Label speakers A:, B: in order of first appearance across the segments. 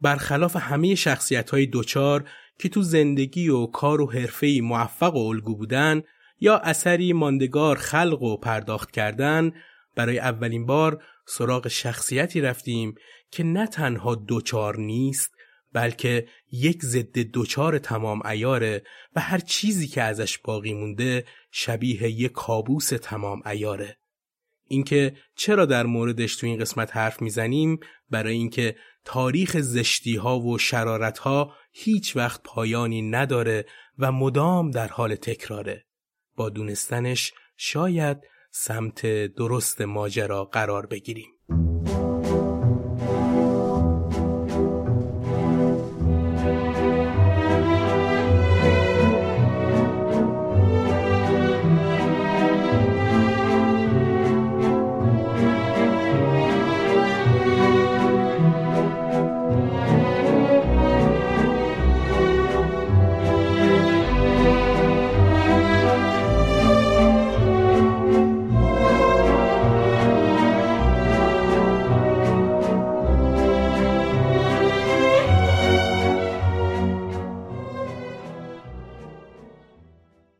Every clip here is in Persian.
A: برخلاف همه شخصیت های دوچار که تو زندگی و کار و حرفه‌ای موفق و الگو بودن یا اثری ماندگار خلق و پرداخت کردن برای اولین بار سراغ شخصیتی رفتیم که نه تنها دوچار نیست بلکه یک ضد دوچار تمام ایاره و هر چیزی که ازش باقی مونده شبیه یک کابوس تمام ایاره اینکه چرا در موردش تو این قسمت حرف می‌زنیم؟ برای اینکه تاریخ زشتی ها و شرارت ها هیچ وقت پایانی نداره و مدام در حال تکراره. با دونستنش شاید سمت درست ماجرا قرار بگیریم.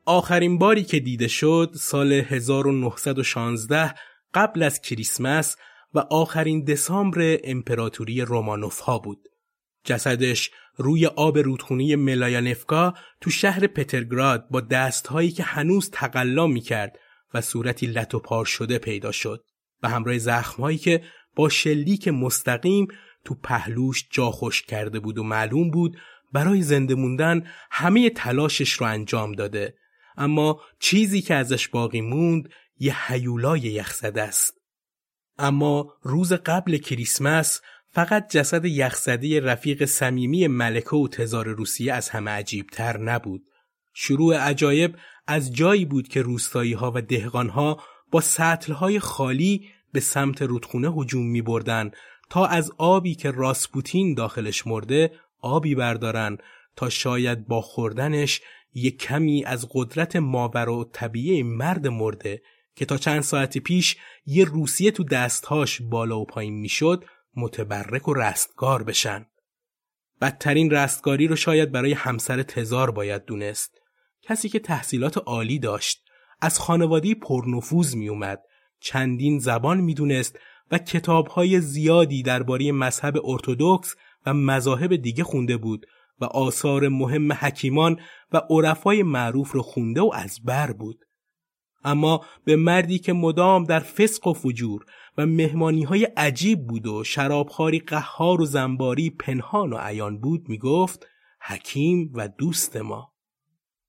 A: آخرین باری که دیده شد سال 1916 قبل از کریسمس و آخرین دسامبر امپراتوری رومانوف ها بود. جسدش روی آب رودخونه ملایانفکا تو شهر پترگراد با دستهایی که هنوز تقلا می کرد و صورتی لط پار شده پیدا شد و همراه زخمهایی که با شلیک مستقیم تو پهلوش جا خوش کرده بود و معلوم بود برای زنده موندن همه تلاشش رو انجام داده اما چیزی که ازش باقی موند یه حیولای یخزده است. اما روز قبل کریسمس فقط جسد یخزده رفیق صمیمی ملکه و تزار روسیه از همه عجیبتر نبود. شروع عجایب از جایی بود که روستایی ها و دهقان ها با سطل های خالی به سمت رودخونه هجوم می بردن تا از آبی که راسپوتین داخلش مرده آبی بردارن تا شاید با خوردنش یک کمی از قدرت ماور و طبیعه مرد مرده که تا چند ساعت پیش یه روسیه تو دستهاش بالا و پایین می‌شد متبرک و رستگار بشن. بدترین رستگاری رو شاید برای همسر تزار باید دونست. کسی که تحصیلات عالی داشت، از خانواده پرنفوذ می اومد، چندین زبان می‌دونست و کتابهای زیادی درباره مذهب ارتودکس و مذاهب دیگه خونده بود و آثار مهم حکیمان و عرفای معروف رو خونده و از بر بود. اما به مردی که مدام در فسق و فجور و مهمانی های عجیب بود و شرابخاری قهار و زنباری پنهان و عیان بود می‌گفت حکیم و دوست ما.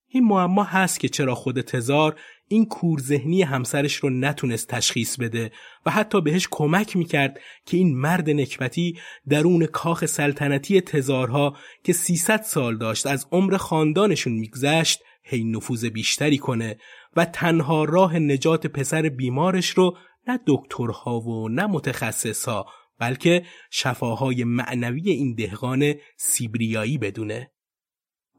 A: این معما هست که چرا خود تزار این کور ذهنی همسرش رو نتونست تشخیص بده و حتی بهش کمک می‌کرد که این مرد نکبتی درون کاخ سلطنتی تزارها که 300 سال داشت از عمر خاندانشون میگذشت هی نفوذ بیشتری کنه و تنها راه نجات پسر بیمارش رو نه دکترها و نه متخصصها بلکه شفاهای معنوی این دهقان سیبریایی بدونه.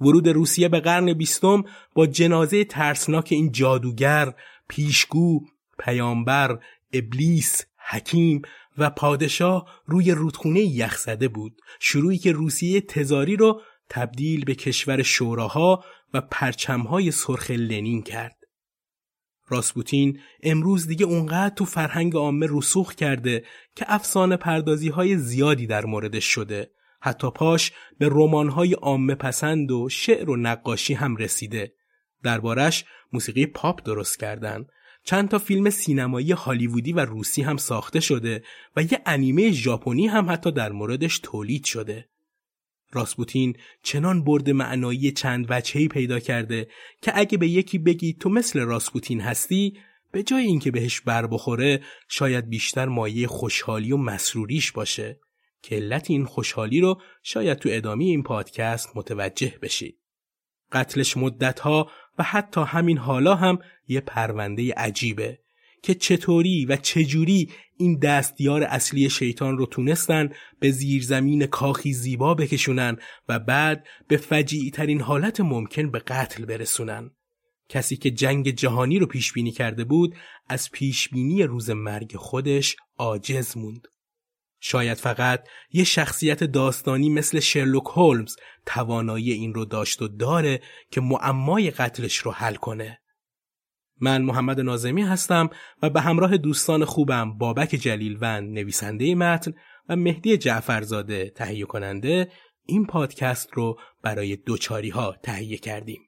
A: ورود روسیه به قرن بیستم با جنازه ترسناک این جادوگر، پیشگو، پیامبر، ابلیس، حکیم و پادشاه روی رودخونه یخزده بود شروعی که روسیه تزاری رو تبدیل به کشور شوراها و پرچمهای سرخ لنین کرد. راسپوتین امروز دیگه اونقدر تو فرهنگ عامه رسوخ کرده که افسانه پردازی های زیادی در موردش شده. حتی پاش به رمان‌های عامه پسند و شعر و نقاشی هم رسیده. دربارش موسیقی پاپ درست کردن. چند تا فیلم سینمایی هالیوودی و روسی هم ساخته شده و یه انیمه ژاپنی هم حتی در موردش تولید شده. راسپوتین چنان برد معنایی چند وجهی پیدا کرده که اگه به یکی بگی تو مثل راسپوتین هستی به جای اینکه بهش بر بخوره شاید بیشتر مایه خوشحالی و مسروریش باشه که علت این خوشحالی رو شاید تو ادامه این پادکست متوجه بشید. قتلش مدتها و حتی همین حالا هم یه پرونده عجیبه که چطوری و چجوری این دستیار اصلی شیطان رو تونستن به زیرزمین کاخی زیبا بکشونن و بعد به فجیعی ترین حالت ممکن به قتل برسونن. کسی که جنگ جهانی رو پیش بینی کرده بود از پیش بینی روز مرگ خودش عاجز موند. شاید فقط یه شخصیت داستانی مثل شرلوک هولمز توانایی این رو داشت و داره که معمای قتلش رو حل کنه. من محمد نازمی هستم و به همراه دوستان خوبم بابک جلیلوند نویسنده متن و مهدی جعفرزاده تهیه کننده این پادکست رو برای دوچاری ها تهیه کردیم.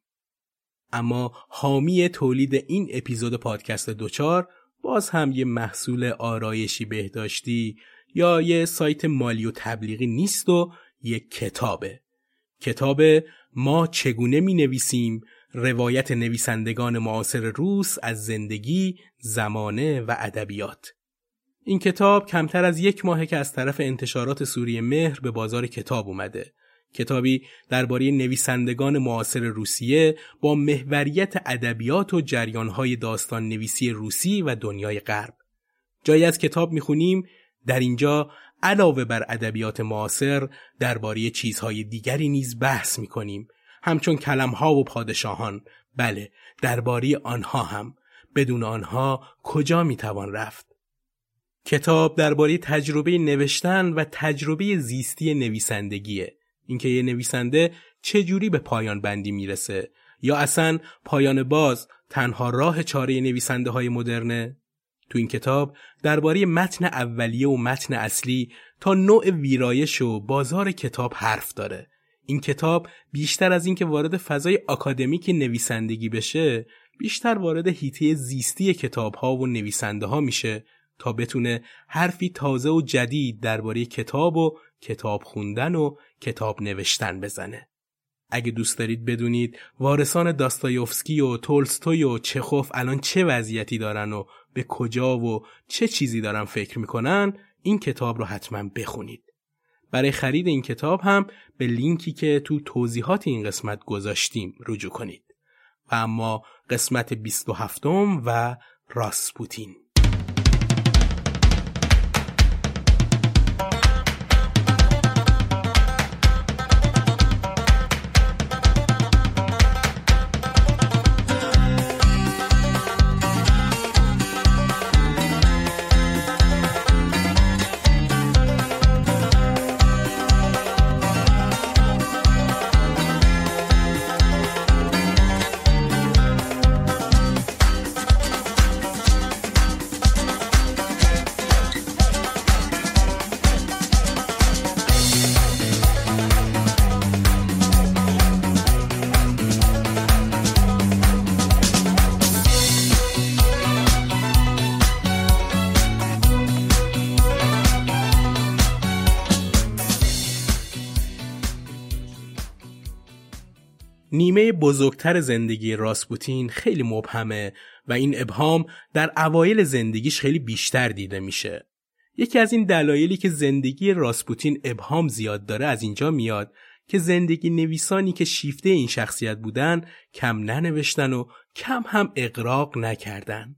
A: اما حامی تولید این اپیزود پادکست دوچار باز هم یه محصول آرایشی بهداشتی یا یه سایت مالی و تبلیغی نیست و یک کتابه. کتاب ما چگونه می نویسیم روایت نویسندگان معاصر روس از زندگی، زمانه و ادبیات. این کتاب کمتر از یک ماهه که از طرف انتشارات سوریه مهر به بازار کتاب اومده. کتابی درباره نویسندگان معاصر روسیه با محوریت ادبیات و جریانهای داستان نویسی روسی و دنیای غرب. جایی از کتاب می‌خونیم در اینجا علاوه بر ادبیات معاصر درباره چیزهای دیگری نیز بحث می‌کنیم. همچون کلمها و پادشاهان. بله درباره آنها هم. بدون آنها کجا می‌توان رفت؟ کتاب درباره تجربه نوشتن و تجربه زیستی نویسندگیه. اینکه یه نویسنده چجوری به پایان بندی می‌رسه؟ یا اصلا پایان باز تنها راه چاره نویسنده های مدرنه؟ تو این کتاب درباره متن اولیه و متن اصلی تا نوع ویرایش و بازار کتاب حرف داره این کتاب بیشتر از اینکه وارد فضای آکادمیک نویسندگی بشه بیشتر وارد هیته زیستی کتاب ها و نویسنده ها میشه تا بتونه حرفی تازه و جدید درباره کتاب و کتاب خوندن و کتاب نوشتن بزنه. اگه دوست دارید بدونید وارثان داستایوفسکی و تولستوی و چخوف الان چه وضعیتی دارن و به کجا و چه چیزی دارن فکر می‌کنن این کتاب رو حتما بخونید. برای خرید این کتاب هم به لینکی که تو توضیحات این قسمت گذاشتیم رجوع کنید. و اما قسمت 27 و راسپوتین بزرگتر زندگی راسپوتین خیلی مبهمه و این ابهام در اوایل زندگیش خیلی بیشتر دیده میشه. یکی از این دلایلی که زندگی راسپوتین ابهام زیاد داره از اینجا میاد که زندگی نویسانی که شیفته این شخصیت بودن کم ننوشتن و کم هم اقراق نکردن.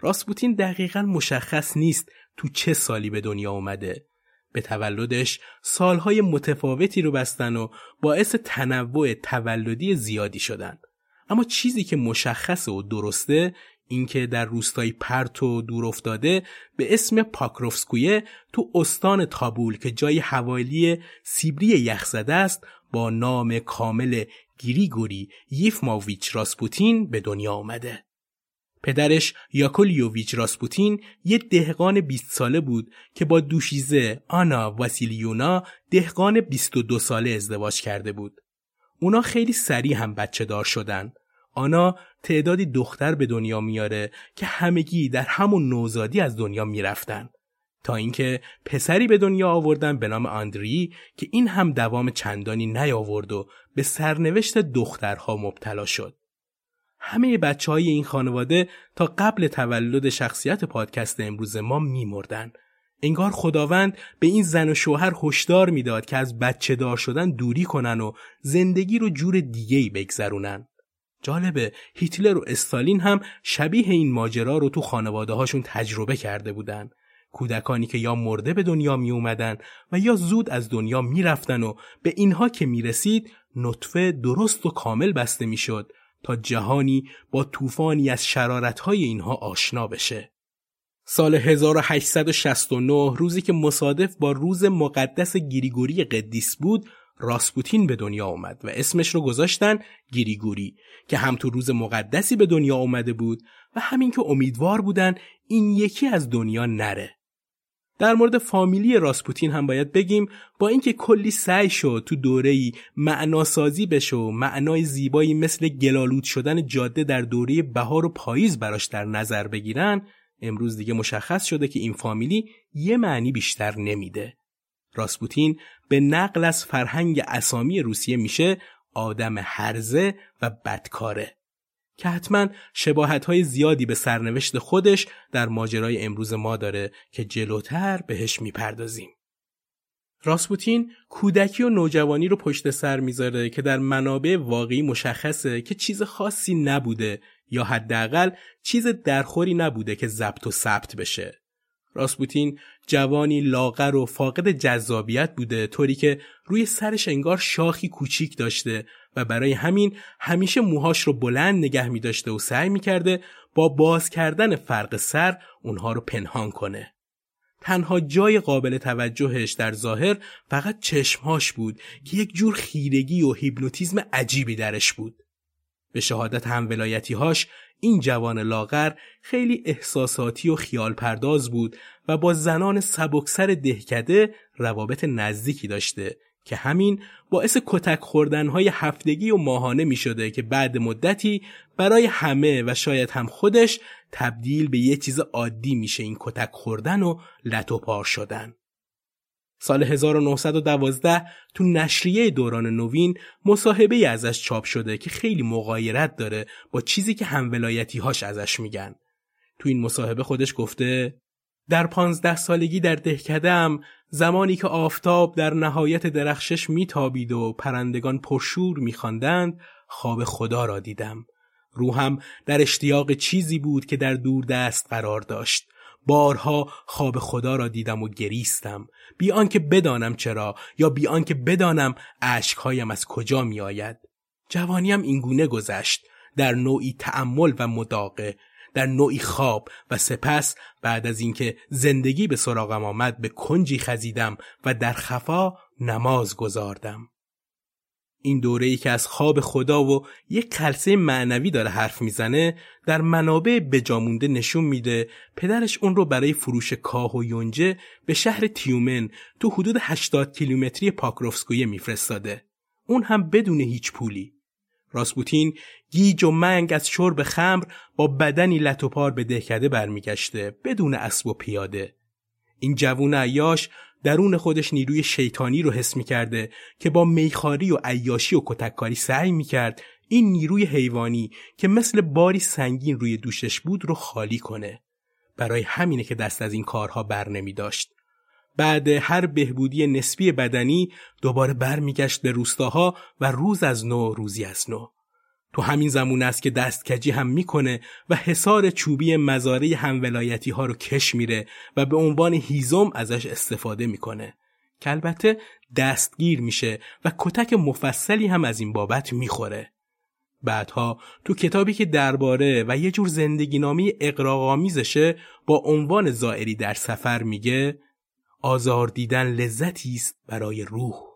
A: راسپوتین دقیقا مشخص نیست تو چه سالی به دنیا اومده. به تولدش سالهای متفاوتی رو بستن و باعث تنوع تولدی زیادی شدن. اما چیزی که مشخصه و درسته اینکه در روستای پرت و دور افتاده به اسم پاکروفسکویه تو استان تابول که جای حوالی سیبری یخزده است با نام کامل گریگوری یفماویچ راسپوتین به دنیا آمده. پدرش یاکولیوویچ راسپوتین یه دهقان 20 ساله بود که با دوشیزه آنا واسیلیونا دهقان 22 ساله ازدواج کرده بود. اونا خیلی سریع هم بچه دار شدن. آنا تعدادی دختر به دنیا میاره که همگی در همون نوزادی از دنیا می‌رفتن. تا اینکه پسری به دنیا آوردن به نام آندری که این هم دوام چندانی نیاورد و به سرنوشت دخترها مبتلا شد. همه بچه های این خانواده تا قبل تولد شخصیت پادکست امروز ما میمردن. انگار خداوند به این زن و شوهر هشدار می‌داد که از بچه دار شدن دوری کنن و زندگی رو جور دیگه ای بگذرونن. جالبه هیتلر و استالین هم شبیه این ماجرا رو تو خانواده هاشون تجربه کرده بودن. کودکانی که یا مرده به دنیا می اومدن و یا زود از دنیا می رفتن و به اینها که می رسید نطفه درست و کامل بسته می شد تا جهانی با طوفانی از شرارتهای اینها آشنا بشه. سال 1869 روزی که مصادف با روز مقدس گریگوری قدیس بود راسپوتین به دنیا آمد و اسمش رو گذاشتن گریگوری که هم تو روز مقدسی به دنیا آمده بود و همین که امیدوار بودن این یکی از دنیا نره. در مورد فامیلی راسپوتین هم باید بگیم با اینکه کلی سعی شد تو دوره‌ای معناسازی بشه و معنای زیبایی مثل گلالود شدن جاده در دوره بهار و پاییز براش در نظر بگیرن امروز دیگه مشخص شده که این فامیلی یه معنی بیشتر نمیده. راسپوتین به نقل از فرهنگ اسامی روسیه میشه آدم هرزه و بدکاره. که حتما شباهت های زیادی به سرنوشت خودش در ماجرای امروز ما داره که جلوتر بهش می‌پردازیم. راسپوتین کودکی و نوجوانی رو پشت سر می‌ذاره که در منابع واقعی مشخصه که چیز خاصی نبوده یا حداقل چیز درخوری نبوده که ضبط و ثبت بشه. راسپوتین جوانی لاغر و فاقد جذابیت بوده طوری که روی سرش انگار شاخی کوچیک داشته و برای همین همیشه موهاش رو بلند نگه می داشته و سعی می کرده با باز کردن فرق سر اونها رو پنهان کنه. تنها جای قابل توجهش در ظاهر فقط چشمهاش بود که یک جور خیرگی و هیپنوتیزم عجیبی درش بود. به شهادت هم ولایتیهاش این جوان لاغر خیلی احساساتی و خیال پرداز بود و با زنان سبکسر دهکده روابط نزدیکی داشته که همین باعث کتک خوردنهای هفتگی و ماهانه می شده که بعد مدتی برای همه و شاید هم خودش تبدیل به یه چیز عادی میشه این کتک خوردن و لطو شدن. سال 1912 تو نشریه دوران نوین مصاحبه ازش چاپ شده که خیلی مغایرت داره با چیزی که همولایتی هاش ازش میگن. تو این مصاحبه خودش گفته در پانزده سالگی در دهکدم زمانی که آفتاب در نهایت درخشش میتابید و پرندگان پرشور میخواندند خواب خدا را دیدم. روحم در اشتیاق چیزی بود که در دور دست قرار داشت. بارها خواب خدا را دیدم و گریستم بی آنکه بدانم چرا یا بی آنکه بدانم اشکهایم از کجا می آید جوانیم اینگونه گذشت در نوعی تأمل و مداقه در نوعی خواب و سپس بعد از اینکه زندگی به سراغم آمد به کنجی خزیدم و در خفا نماز گذاردم این دوره ای که از خواب خدا و یک خلصه معنوی داره حرف می‌زنه در منابع بجامونده نشون میده پدرش اون رو برای فروش کاه و یونجه به شهر تیومن تو حدود 80 کیلومتری پاکروفسکویه میفرستاده. اون هم بدون هیچ پولی. راسپوتین گیج و منگ از شرب خمر با بدنی لطوپار به دهکده برمیگشته بدون اسب و پیاده. این جوون عیاش درون خودش نیروی شیطانی رو حس می‌کرده که با میخاری و عیاشی و کتککاری سعی می‌کرد این نیروی حیوانی که مثل باری سنگین روی دوشش بود رو خالی کنه. برای همینه که دست از این کارها بر نمی داشت. بعد هر بهبودی نسبی بدنی دوباره برمیگشت به روستاها و روز از نو روزی از نو. تو همین زمان است که دستکجی هم می‌کنه و حصار چوبی مزاره همولایتی ها رو کش میره و به عنوان هیزم ازش استفاده می‌کنه. که البته دستگیر میشه و کتک مفصلی هم از این بابت می‌خوره. بعدها تو کتابی که درباره و یه جور زندگی نامی اقراغامیزشه با عنوان زائری در سفر میگه آزار دیدن لذتی است برای روح.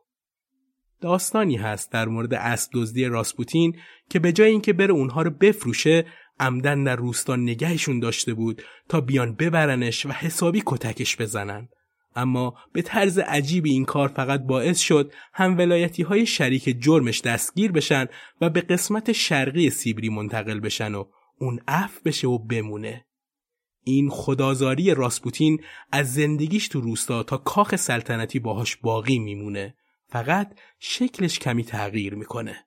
A: داستانی هست در مورد اسب دزدی راسپوتین که به جای اینکه بره اونها رو بفروشه عمدن در روستا نگهشون داشته بود تا بیان ببرنش و حسابی کتکش بزنن اما به طرز عجیبی این کار فقط باعث شد هم ولایتی های شریک جرمش دستگیر بشن و به قسمت شرقی سیبری منتقل بشن و اون عف بشه و بمونه. این خدازاری راسپوتین از زندگیش تو روستا تا کاخ سلطنتی باهاش باقی میمونه. فقط شکلش کمی تغییر می‌کنه.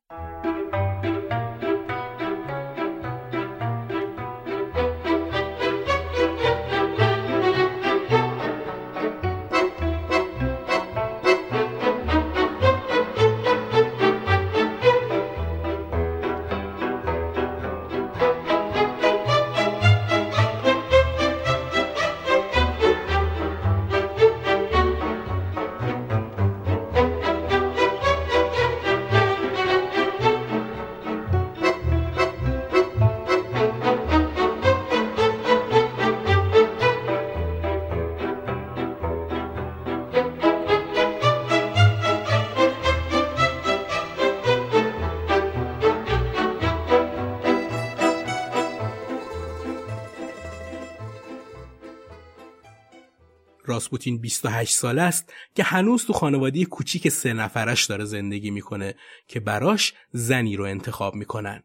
A: راسپوتین 28 ساله است که هنوز تو خانواده کوچیک سه نفرش داره زندگی می‌کنه که براش زنی رو انتخاب می‌کنن.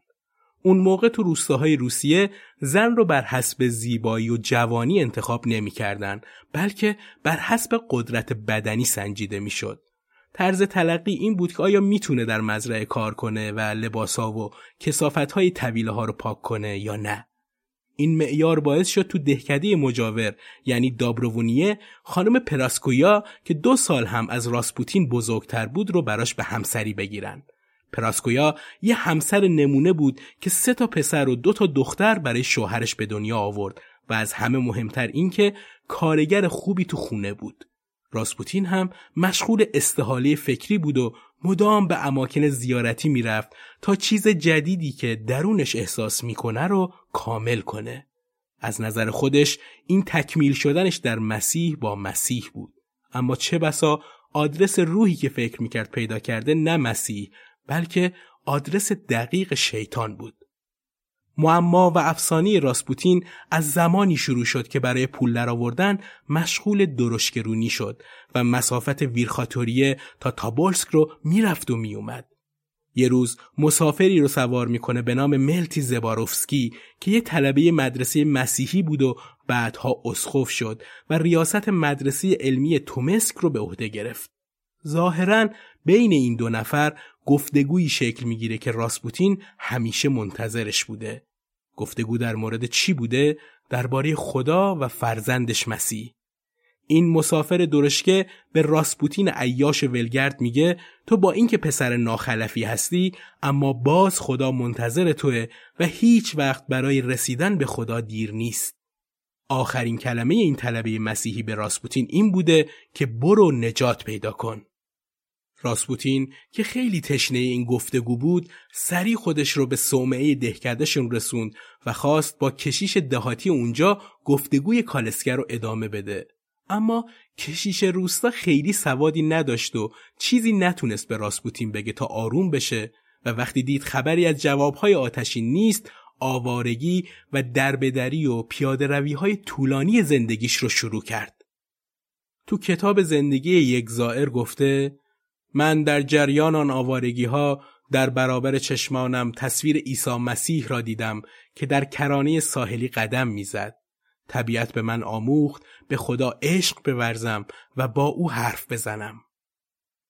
A: اون موقع تو روستاهای روسیه زن رو بر حسب زیبایی و جوانی انتخاب نمی‌کردن بلکه بر حسب قدرت بدنی سنجیده می‌شد. طرز تلقی این بود که آیا می‌تونه در مزرعه کار کنه و لباسا و کسافتهای طویله ها رو پاک کنه یا نه. این معیار باعث شد تو دهکده مجاور یعنی دابروونیه خانم پراسکویا که دو سال هم از راسپوتین بزرگتر بود رو براش به همسری بگیرن. پراسکویا یه همسر نمونه بود که سه تا پسر و دو تا دختر برای شوهرش به دنیا آورد و از همه مهمتر این که کارگر خوبی تو خونه بود. راسپوتین هم مشغول استحاله فکری بود و مدام به اماکن زیارتی می‌رفت تا چیز جدیدی که درونش احساس می‌کنه رو کامل کنه. از نظر خودش این تکمیل شدنش در مسیح با مسیح بود. اما چه بسا آدرس روحی که فکر می‌کرد پیدا کرده نه مسیح بلکه آدرس دقیق شیطان بود. معما و افسانی راسپوتین از زمانی شروع شد که برای پول درآوردن مشغول درشگرونی شد و مسافت ویرخاتوریه تا تابولسک رو می‌رفت و میومد. یه روز مسافری رو سوار می‌کنه به نام ملتی زباروفسکی که یه طلبه مدرسه مسیحی بود و بعدها اسخف شد و ریاست مدرسه علمی تومسک رو به عهده گرفت. ظاهرا بین این دو نفر گفتگویی شکل می‌گیره که راسپوتین همیشه منتظرش بوده. گفتگو در مورد چی بوده؟ درباره خدا و فرزندش مسیح. این مسافر درشکه به راسپوتین عیاش ولگرد میگه تو با اینکه پسر ناخلفی هستی اما باز خدا منتظر توه و هیچ وقت برای رسیدن به خدا دیر نیست. آخرین کلمه این طلبه مسیحی به راسپوتین این بوده که برو نجات پیدا کن. راسپوتین که خیلی تشنه این گفتگو بود سری خودش رو به صومعه دهکدهشون رسوند و خواست با کشیش دهاتی اونجا گفتگوی کالسکر رو ادامه بده اما کشیش روستا خیلی سوادی نداشت و چیزی نتونست به راسپوتین بگه تا آروم بشه و وقتی دید خبری از جوابهای آتشی نیست آوارگی و دربدری و پیاده روی های طولانی زندگیش رو شروع کرد. تو کتاب زندگی یک زائر گفته من در جریان آن آوارگی ها در برابر چشمانم تصویر عیسی مسیح را دیدم که در کرانه ساحلی قدم می‌زد. طبیعت به من آموخت به خدا عشق بورزم و با او حرف بزنم.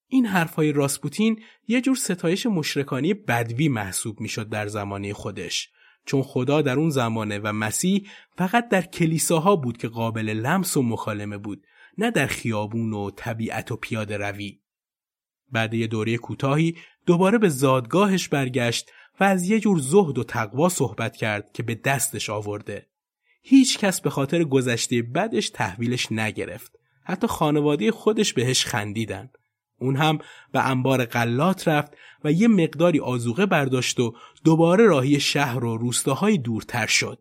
A: این حرفهای راسپوتین یه جور ستایش مشرکانی بدوی محسوب می‌شد در زمانه خودش چون خدا در اون زمانه و مسیح فقط در کلیساها بود که قابل لمس و مخالمه بود نه در خیابون و طبیعت و پیاده روی بعد یه دوره کوتاهی دوباره به زادگاهش برگشت و از یه جور زهد و تقوا صحبت کرد که به دستش آورده. هیچ کس به خاطر گذشته بدش تحویلش نگرفت. حتی خانواده خودش بهش خندیدن. اون هم به انبار قلات رفت و یه مقداری آزوقه برداشت و دوباره راهی شهر و روستاهای دورتر شد.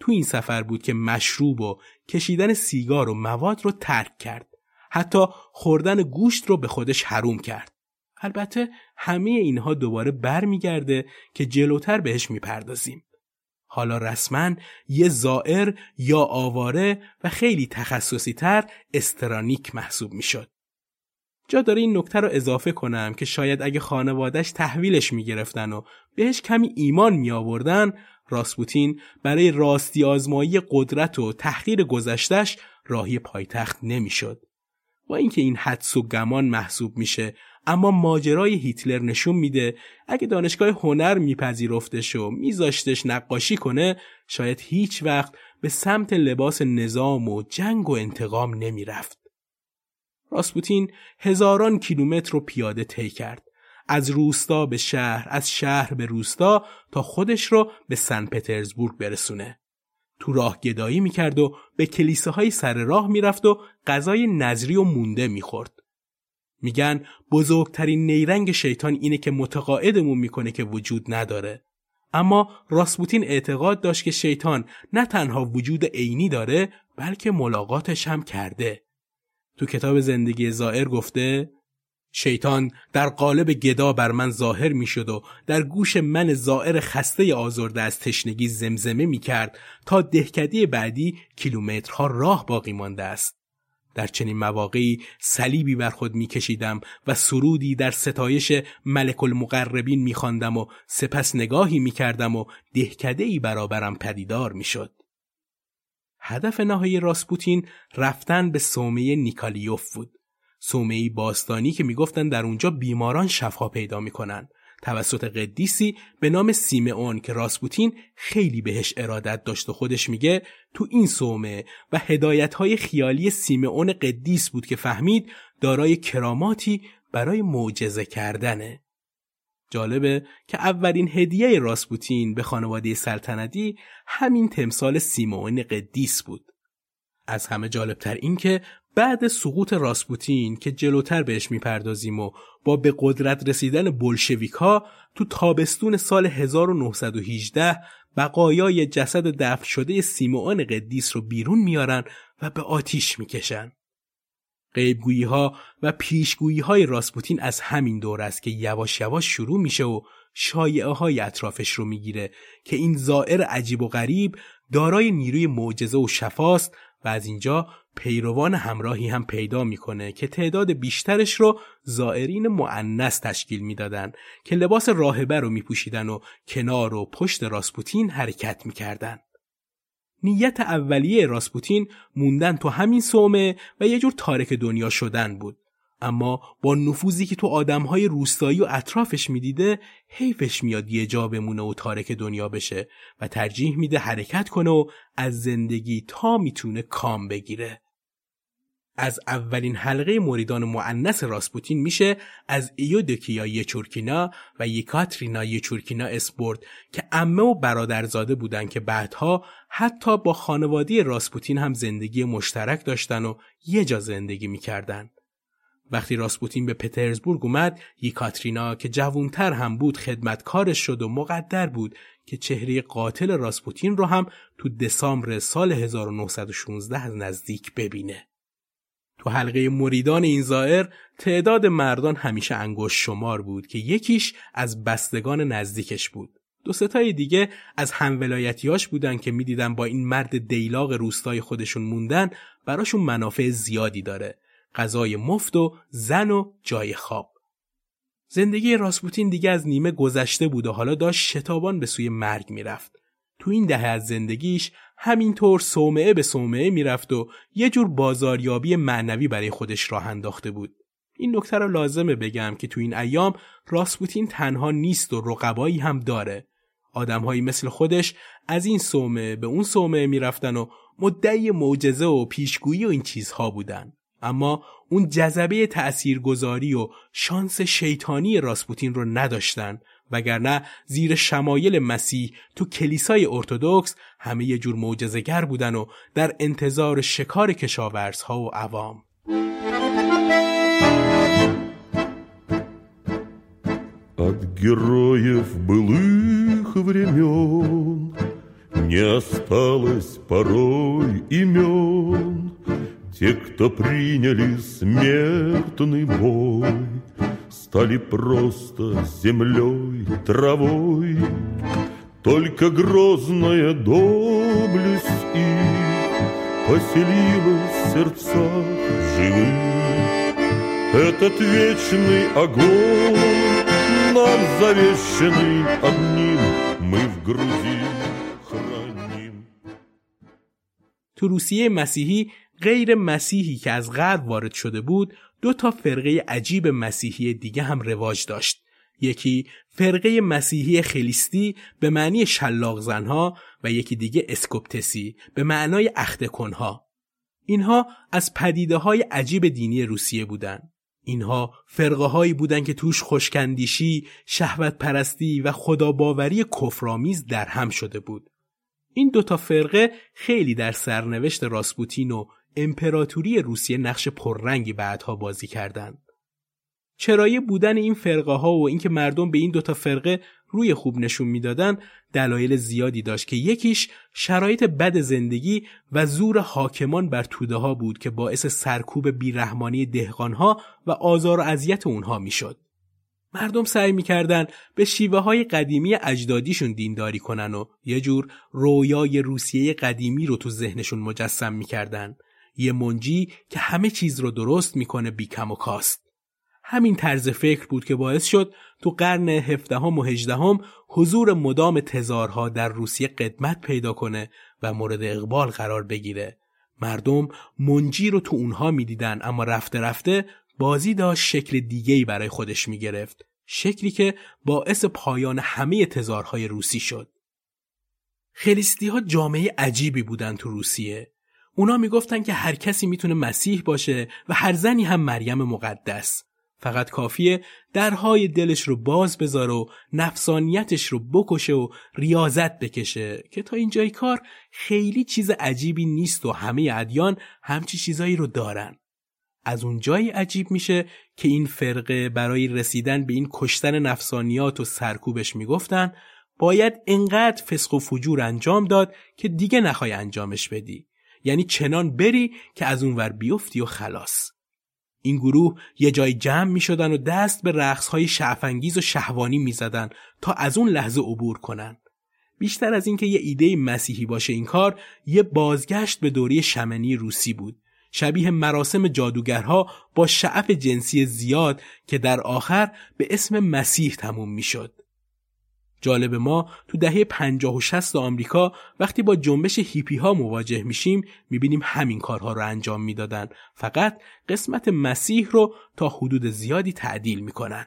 A: تو این سفر بود که مشروب و کشیدن سیگار و مواد رو ترک کرد. حتی خوردن گوشت رو به خودش حروم کرد. البته همه اینها دوباره برمیگرده که جلوتر بهش می‌پردازیم. حالا رسما یه زائر یا آواره و خیلی تخصصی تر استرانیک محسوب می‌شد. جا داره این نکته رو اضافه کنم که شاید اگه خانوادش تحویلش می‌گرفتن و بهش کمی ایمان می آوردن راسپوتین برای راستی آزمایی قدرت و تحقیر گذشتش راهی پایتخت نمی‌شد. با اینکه این حدس و گمان محسوب میشه اما ماجرای هیتلر نشون میده اگه دانشگاه هنر میپذیرفتش و میذاشتش نقاشی کنه شاید هیچ وقت به سمت لباس نظام و جنگ و انتقام نمی‌رفت. راسپوتین هزاران کیلومتر رو پیاده طی کرد. از روستا به شهر، از شهر به روستا تا خودش رو به سن پترزبورگ برسونه. تو راه گدایی می‌کرد و به کلیساهای سر راه می‌رفت و غذای نظری و مونده می‌خورد. میگن بزرگترین نیرنگ شیطان اینه که متقاعدمون می‌کنه که وجود نداره. اما راسپوتین اعتقاد داشت که شیطان نه تنها وجود عینی داره بلکه ملاقاتش هم کرده. تو کتاب زندگی زائر گفته شیطان در قالب گدا بر من ظاهر می شد و در گوش من زائر خسته آزرده از تشنگی زمزمه می کرد تا دهکدی بعدی کیلومترها راه باقی مانده است. در چنین مواقعی صلیبی بر خود می کشیدم و سرودی در ستایش ملک المقربین می خواندم و سپس نگاهی می کردم و دهکده برابرم پدیدار می شد. هدف نهایی راسپوتین رفتن به سومه نیکالیوف بود. سومه باستانی که می‌گفتن در اونجا بیماران شفا پیدا می‌کنن توسط قدیسی به نام سیمئون که راسپوتین خیلی بهش ارادت داشت و خودش میگه تو این سومه و هدایت های خیالی سیمئون قدیس بود که فهمید دارای کراماتی برای معجزه کردنه. جالبه که اولین هدیه راسپوتین به خانواده سلطنتی همین تمثال سیمون قدیس بود. از همه جالبتر این که بعد سقوط راسپوتین که جلوتر بهش می‌پردازیم و با به قدرت رسیدن بلشویک تو تابستون سال 1918 بقایای جسد دفن شده سیمون قدیس رو بیرون میارن و به آتیش می‌کشن. قیبگویی ها و پیشگویی های راسپوتین از همین دور است که یواش یواش شروع میشه و شایعه های اطرافش رو می‌گیره که این زائر عجیب و غریب دارای نیروی معجزه و شفاست و از اینجا پیروان همراهی هم پیدا می‌کنه که تعداد بیشترش رو زائرین معنس تشکیل می‌دادن که لباس راهبه رو میپوشیدن و کنار و پشت راسپوتین حرکت می‌کردن. نیت اولیه راسپوتین موندن تو همین سومه و یه جور تارک دنیا شدن بود. اما با نفوذی که تو آدمهای روستایی و اطرافش می‌دیده حیفش میاد یه جا بمونه و تارک دنیا بشه و ترجیح میده حرکت کنه و از زندگی تا می‌تونه کام بگیره. از اولین حلقه مریدان معنس راسپوتین میشه از ایودکیا یچورکینا و یکاترینا یچورکینا اسپورت که امه و برادرزاده بودن که بعدها حتی با خانواده راسپوتین هم زندگی مشترک داشتن و یه جا زندگی می‌کردن. وقتی راسپوتین به پترزبورگ اومد یکاترینا که جوونتر هم بود خدمتکارش شد و مقدر بود که چهره قاتل راسپوتین رو هم تو دسامبر سال 1916 از نزدیک ببینه. تو حلقه مریدان این زائر تعداد مردان همیشه انگشت شمار بود که یکیش از بستگان نزدیکش بود. دو ستای دیگه از همولایتیاش بودن که می‌دیدن با این مرد دیلاق روستای خودشون موندن براشون منافع زیادی داره. غذای مفت و زن و جای خواب. زندگی راسپوتین دیگه از نیمه گذشته بود و حالا داشت شتابان به سوی مرگ می‌رفت. تو این دهه از زندگیش همینطور صومعه به صومعه می‌رفت و یه جور بازاریابی معنوی برای خودش راه انداخته بود. این نکته رو لازمه بگم که تو این ایام راسپوتین تنها نیست و رقبایی هم داره. آدمهایی مثل خودش از این صومعه به اون صومعه می‌رفتن و مدعی معجزه و پیشگویی و این چیزها بودن. اما اون جذبه تأثیرگذاری و شانس شیطانی راسپوتین رو نداشتن وگرنه زیر شمایل مسیح تو کلیسای ارتودکس همه یه جور معجزه‌گر بودن و در انتظار شکار کشاورزها و عوام
B: От героев былых времен Не осталось порой имен Те, кто приняли смертный бой Стали просто землей, травой Только грозная доблесть их Поселилась в сердцах живых Этот вечный огонь Нам завещанный одним Мы в груди храним
A: تو روسیه مسیحی غیر مسیحی که از غرب وارد شده بود دو تا فرقه عجیب مسیحی دیگه هم رواج داشت یکی فرقه مسیحی خلیستی به معنی شلاق زنها و یکی دیگه اسکوپتسی به معنای اخته کنها اینها از پدیده های عجیب دینی روسیه بودند. اینها فرقه هایی بودند که توش خوشکندیشی، شهوت پرستی و خداباوری کفرآمیز در هم شده بود. این دوتا فرقه خیلی در سرنوشت راسپوتین و امپراتوری روسیه نقش پررنگی بعدها بازی کردند. چرایی بودن این فرقه ها و اینکه مردم به این دوتا فرقه روی خوب نشون می‌دادن دلایل زیادی داشت که یکیش شرایط بد زندگی و زور حاکمان بر توده ها بود که باعث سرکوب بیرحمانی دهقان ها و آزار و اذیت اونها می‌شد. مردم سعی می‌کردن به شیوه های قدیمی اجدادیشون دینداری کنن و یه جور رویای روسیه قدیمی رو تو ذهنشون مجسم می‌کردن. یه منجی که همه چیز رو درست می‌کنه بی کم و کاست. همین طرز فکر بود که باعث شد تو قرن هفدهم و هجدهم حضور مدام تزارها در روسیه قدمت پیدا کنه و مورد اقبال قرار بگیره. مردم منجی رو تو اونها می‌دیدن اما رفته رفته بازی داشت شکل دیگهی برای خودش می‌گرفت. شکلی که باعث پایان همه تزارهای روسی شد. خلیستی ها جامعه عجیبی بودن تو روسیه. اونا می‌گفتن که هر کسی می‌تونه مسیح باشه و هر زنی هم مریم مقدس. فقط کافیه درهای دلش رو باز بذاره و نفسانیتش رو بکشه و ریاضت بکشه که تا اینجای کار خیلی چیز عجیبی نیست و همه ادیان همچی چیزایی رو دارن. از اون جایی عجیب میشه که این فرقه برای رسیدن به این کشتن نفسانیات و سرکوبش می‌گفتن باید انقدر فسق و فجور انجام داد که دیگه نخوای انجامش بدی. یعنی چنان بری که از اونور بیفتی و خلاص. این گروه یه جای جمع می شدن و دست به رقص های شعفنگیز و شهوانی می زدن تا از اون لحظه عبور کنن. بیشتر از اینکه یه ایده مسیحی باشه این کار یه بازگشت به دوری شمنی روسی بود. شبیه مراسم جادوگرها با شعف جنسی زیاد که در آخر به اسم مسیح تموم می شد. جالب ما تو دهه 50 و 60 آمریکا وقتی با جنبش هیپی ها مواجه میشیم می‌بینیم همین کارها رو انجام می‌دادن. فقط قسمت مسیح رو تا حدود زیادی تعدیل می‌کنن.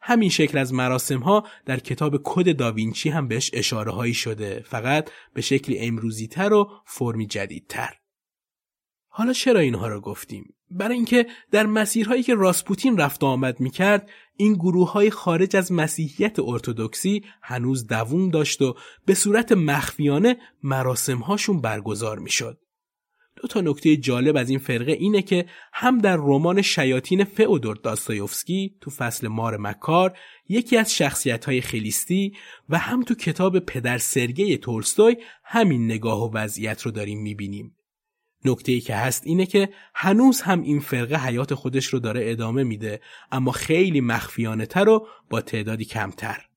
A: همین شکل از مراسم ها در کتاب کد داوینچی هم بهش اشاره هایی شده. فقط به شکلی امروزی تر و فرمی جدیدتر. حالا چرا اینها رو گفتیم؟ برای اینکه در مسیرهایی که راسپوتین رفت و آمد می‌کرد این گروه های خارج از مسیحیت ارتودکسی هنوز دووم داشت و به صورت مخفیانه مراسم هاشون برگزار می‌شد. دو تا نکته جالب از این فرقه اینه که هم در رمان شیاطین فئودور داستایوفسکی تو فصل مار مکار یکی از شخصیت های خلیستی و هم تو کتاب پدر سرگی تولستوی همین نگاه و وضعیت رو داریم می‌بینیم. نکته ای که هست اینه که هنوز هم این فرقه حیات خودش رو داره ادامه میده اما خیلی مخفیانه تر و با تعدادی کمتر.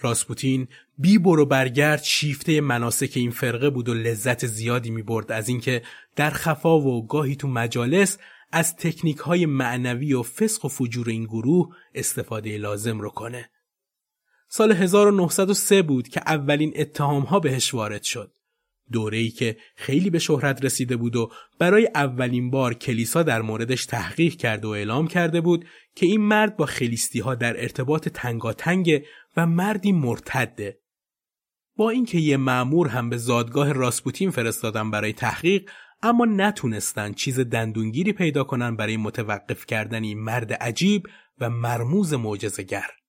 A: راسپوتین بی برو برگرد شیفته مناسک این فرقه بود و لذت زیادی می برد از اینکه در خفا و گاهی تو مجالس از تکنیک های معنوی و فسق و فجور این گروه استفاده لازم رو کنه. سال 1903 بود که اولین اتهام ها بهش وارد شد. دوره‌ای که خیلی به شهرت رسیده بود و برای اولین بار کلیسا در موردش تحقیق کرده و اعلام کرده بود که این مرد با خلیستی ها در ارتباط تنگاتنگ و مردی مرتده. با اینکه یه معمور هم به زادگاه راسپوتین فرستادن برای تحقیق اما نتونستن چیز دندونگیری پیدا کنن برای متوقف کردن این مرد عجیب و مرموز معجزه‌گر.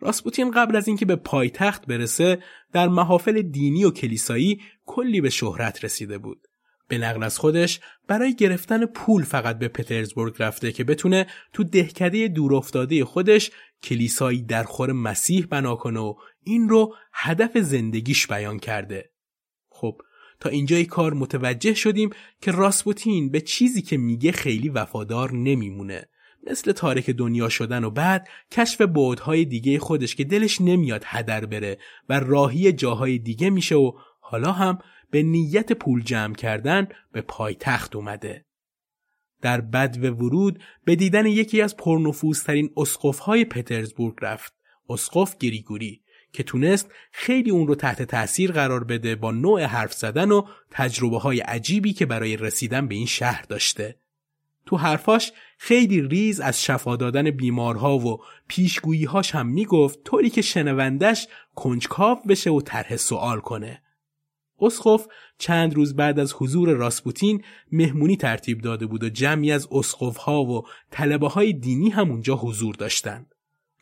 A: راسپوتین قبل از اینکه به پایتخت برسه در محافل دینی و کلیسایی کلی به شهرت رسیده بود. به نقل از خودش برای گرفتن پول فقط به پترزبورگ رفته که بتونه تو دهکده دورافتاده خودش کلیسایی در خور مسیح بنا کنه و این رو هدف زندگیش بیان کرده. خب تا اینجای کار متوجه شدیم که راسپوتین به چیزی که میگه خیلی وفادار نمیمونه. مثل تارک دنیا شدن و بعد کشف بعدهای دیگه خودش که دلش نمیاد هدر بره و راهی جاهای دیگه میشه و حالا هم به نیت پول جمع کردن به پایتخت اومده. در بد و ورود به دیدن یکی از پرنفوذترین اسقفهای پترزبورگ رفت. اسقف گریگوری که تونست خیلی اون رو تحت تاثیر قرار بده با نوع حرف زدن و تجربه های عجیبی که برای رسیدن به این شهر داشته. تو حرفاش خیلی ریز از شفا دادن بیمارها و پیشگوییهاش هم می‌گفت طوری که شنوندش کنجکاو بشه و طرح سوال کنه. اسقف چند روز بعد از حضور راسپوتین مهمونی ترتیب داده بود و جمعی از اسقفها و طلبه های دینی هم اونجا حضور داشتند.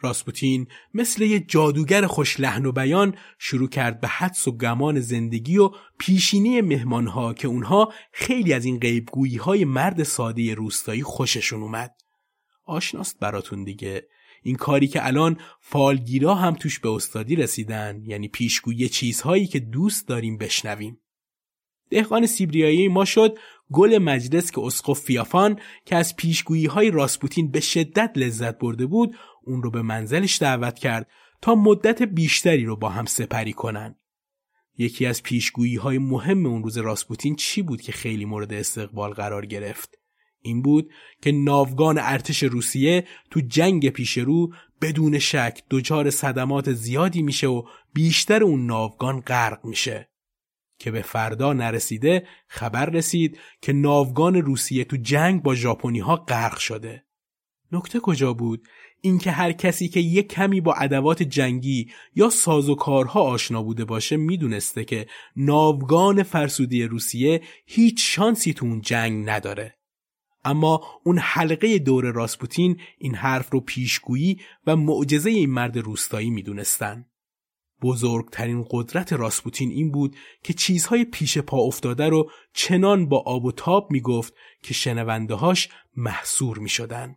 A: راسپوتین مثل یه جادوگر خوش لحن و بیان شروع کرد به حدس و گمان زندگی و پیشینی مهمانها که اونها خیلی از این غیبگویی های مرد ساده روستایی خوششون اومد. آشناست براتون دیگه این کاری که الان فالگیرا هم توش به استادی رسیدن یعنی پیشگویی چیزهایی که دوست داریم بشنویم. دهقان سیبریایی ما شد گل مجلس که اسقف فیافان که از پیشگویی های راسپوتین به شدت لذت برده بود اون رو به منزلش دعوت کرد تا مدت بیشتری رو با هم سپری کنن. یکی از پیشگویی های مهم اون روز راسپوتین چی بود که خیلی مورد استقبال قرار گرفت؟ این بود که ناوگان ارتش روسیه تو جنگ پیش رو بدون شک دچار صدمات زیادی میشه و بیشتر اون ناوگان غرق میشه. که به فردا نرسیده خبر رسید که ناوگان روسیه تو جنگ با ژاپنی ها غرق شده. نکته کجا بود؟ اینکه هر کسی که یک کمی با ادوات جنگی یا سازوکارها آشنا بوده باشه می‌دونسته که ناوگان فرسودی روسیه هیچ شانسی تو اون جنگ نداره. اما اون حلقه دور راسپوتین این حرف رو پیشگویی و معجزه این مرد روستایی می‌دونستن. بزرگترین قدرت راسپوتین این بود که چیزهای پیش پا افتاده رو چنان با آب و تاب می‌گفت که شنونده هاش محصور می شدن.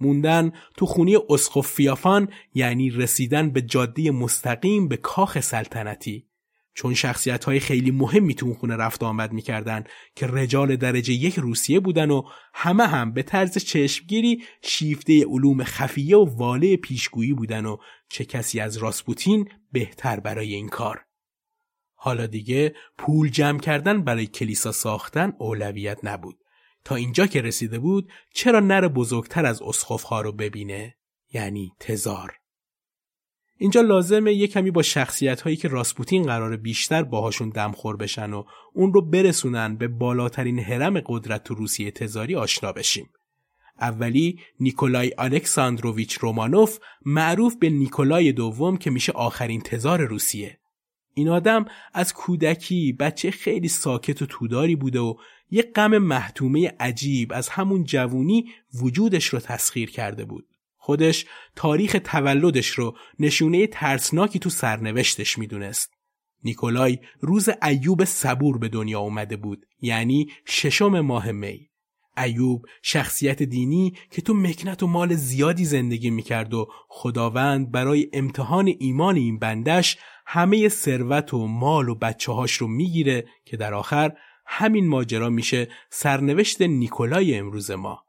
A: موندن تو خونی اسقف فیافان یعنی رسیدن به جاده مستقیم به کاخ سلطنتی چون شخصیت های خیلی مهمی تو اون خونه رفت آمد می‌کردن که رجال درجه یک روسیه بودن و همه هم به طرز چشمگیری شیفته علوم خفیه و واله پیشگویی بودن و چه کسی از راسپوتین بهتر برای این کار. حالا دیگه پول جمع کردن برای کلیسا ساختن اولویت نبود. تا اینجا که رسیده بود چرا نر بزرگتر از اسخفها رو ببینه؟ یعنی تزار. اینجا لازمه یه کمی با شخصیت هایی که راسپوتین قرار بیشتر باهاشون دمخور بشن و اون رو برسونن به بالاترین حرم قدرت تو روسیه تزاری آشنا بشیم. اولی نیکولای الکساندروویچ رومانوف معروف به نیکولای دوم که میشه آخرین تزار روسیه. این آدم از کودکی بچه خیلی ساکت و توداری بوده و یه غم محتومه عجیب از همون جوونی وجودش رو تسخیر کرده بود. خودش تاریخ تولدش رو نشونه ترسناکی تو سرنوشتش می‌دونست. نیکولای روز ایوب صبور به دنیا اومده بود یعنی ششم ماه می. ایوب شخصیت دینی که تو مکنت و مال زیادی زندگی می‌کرد و خداوند برای امتحان ایمان این بندش همه ثروت و مال و بچه هاش رو می‌گیره که در آخر همین ماجرا میشه سرنوشت نیکولای امروز ما.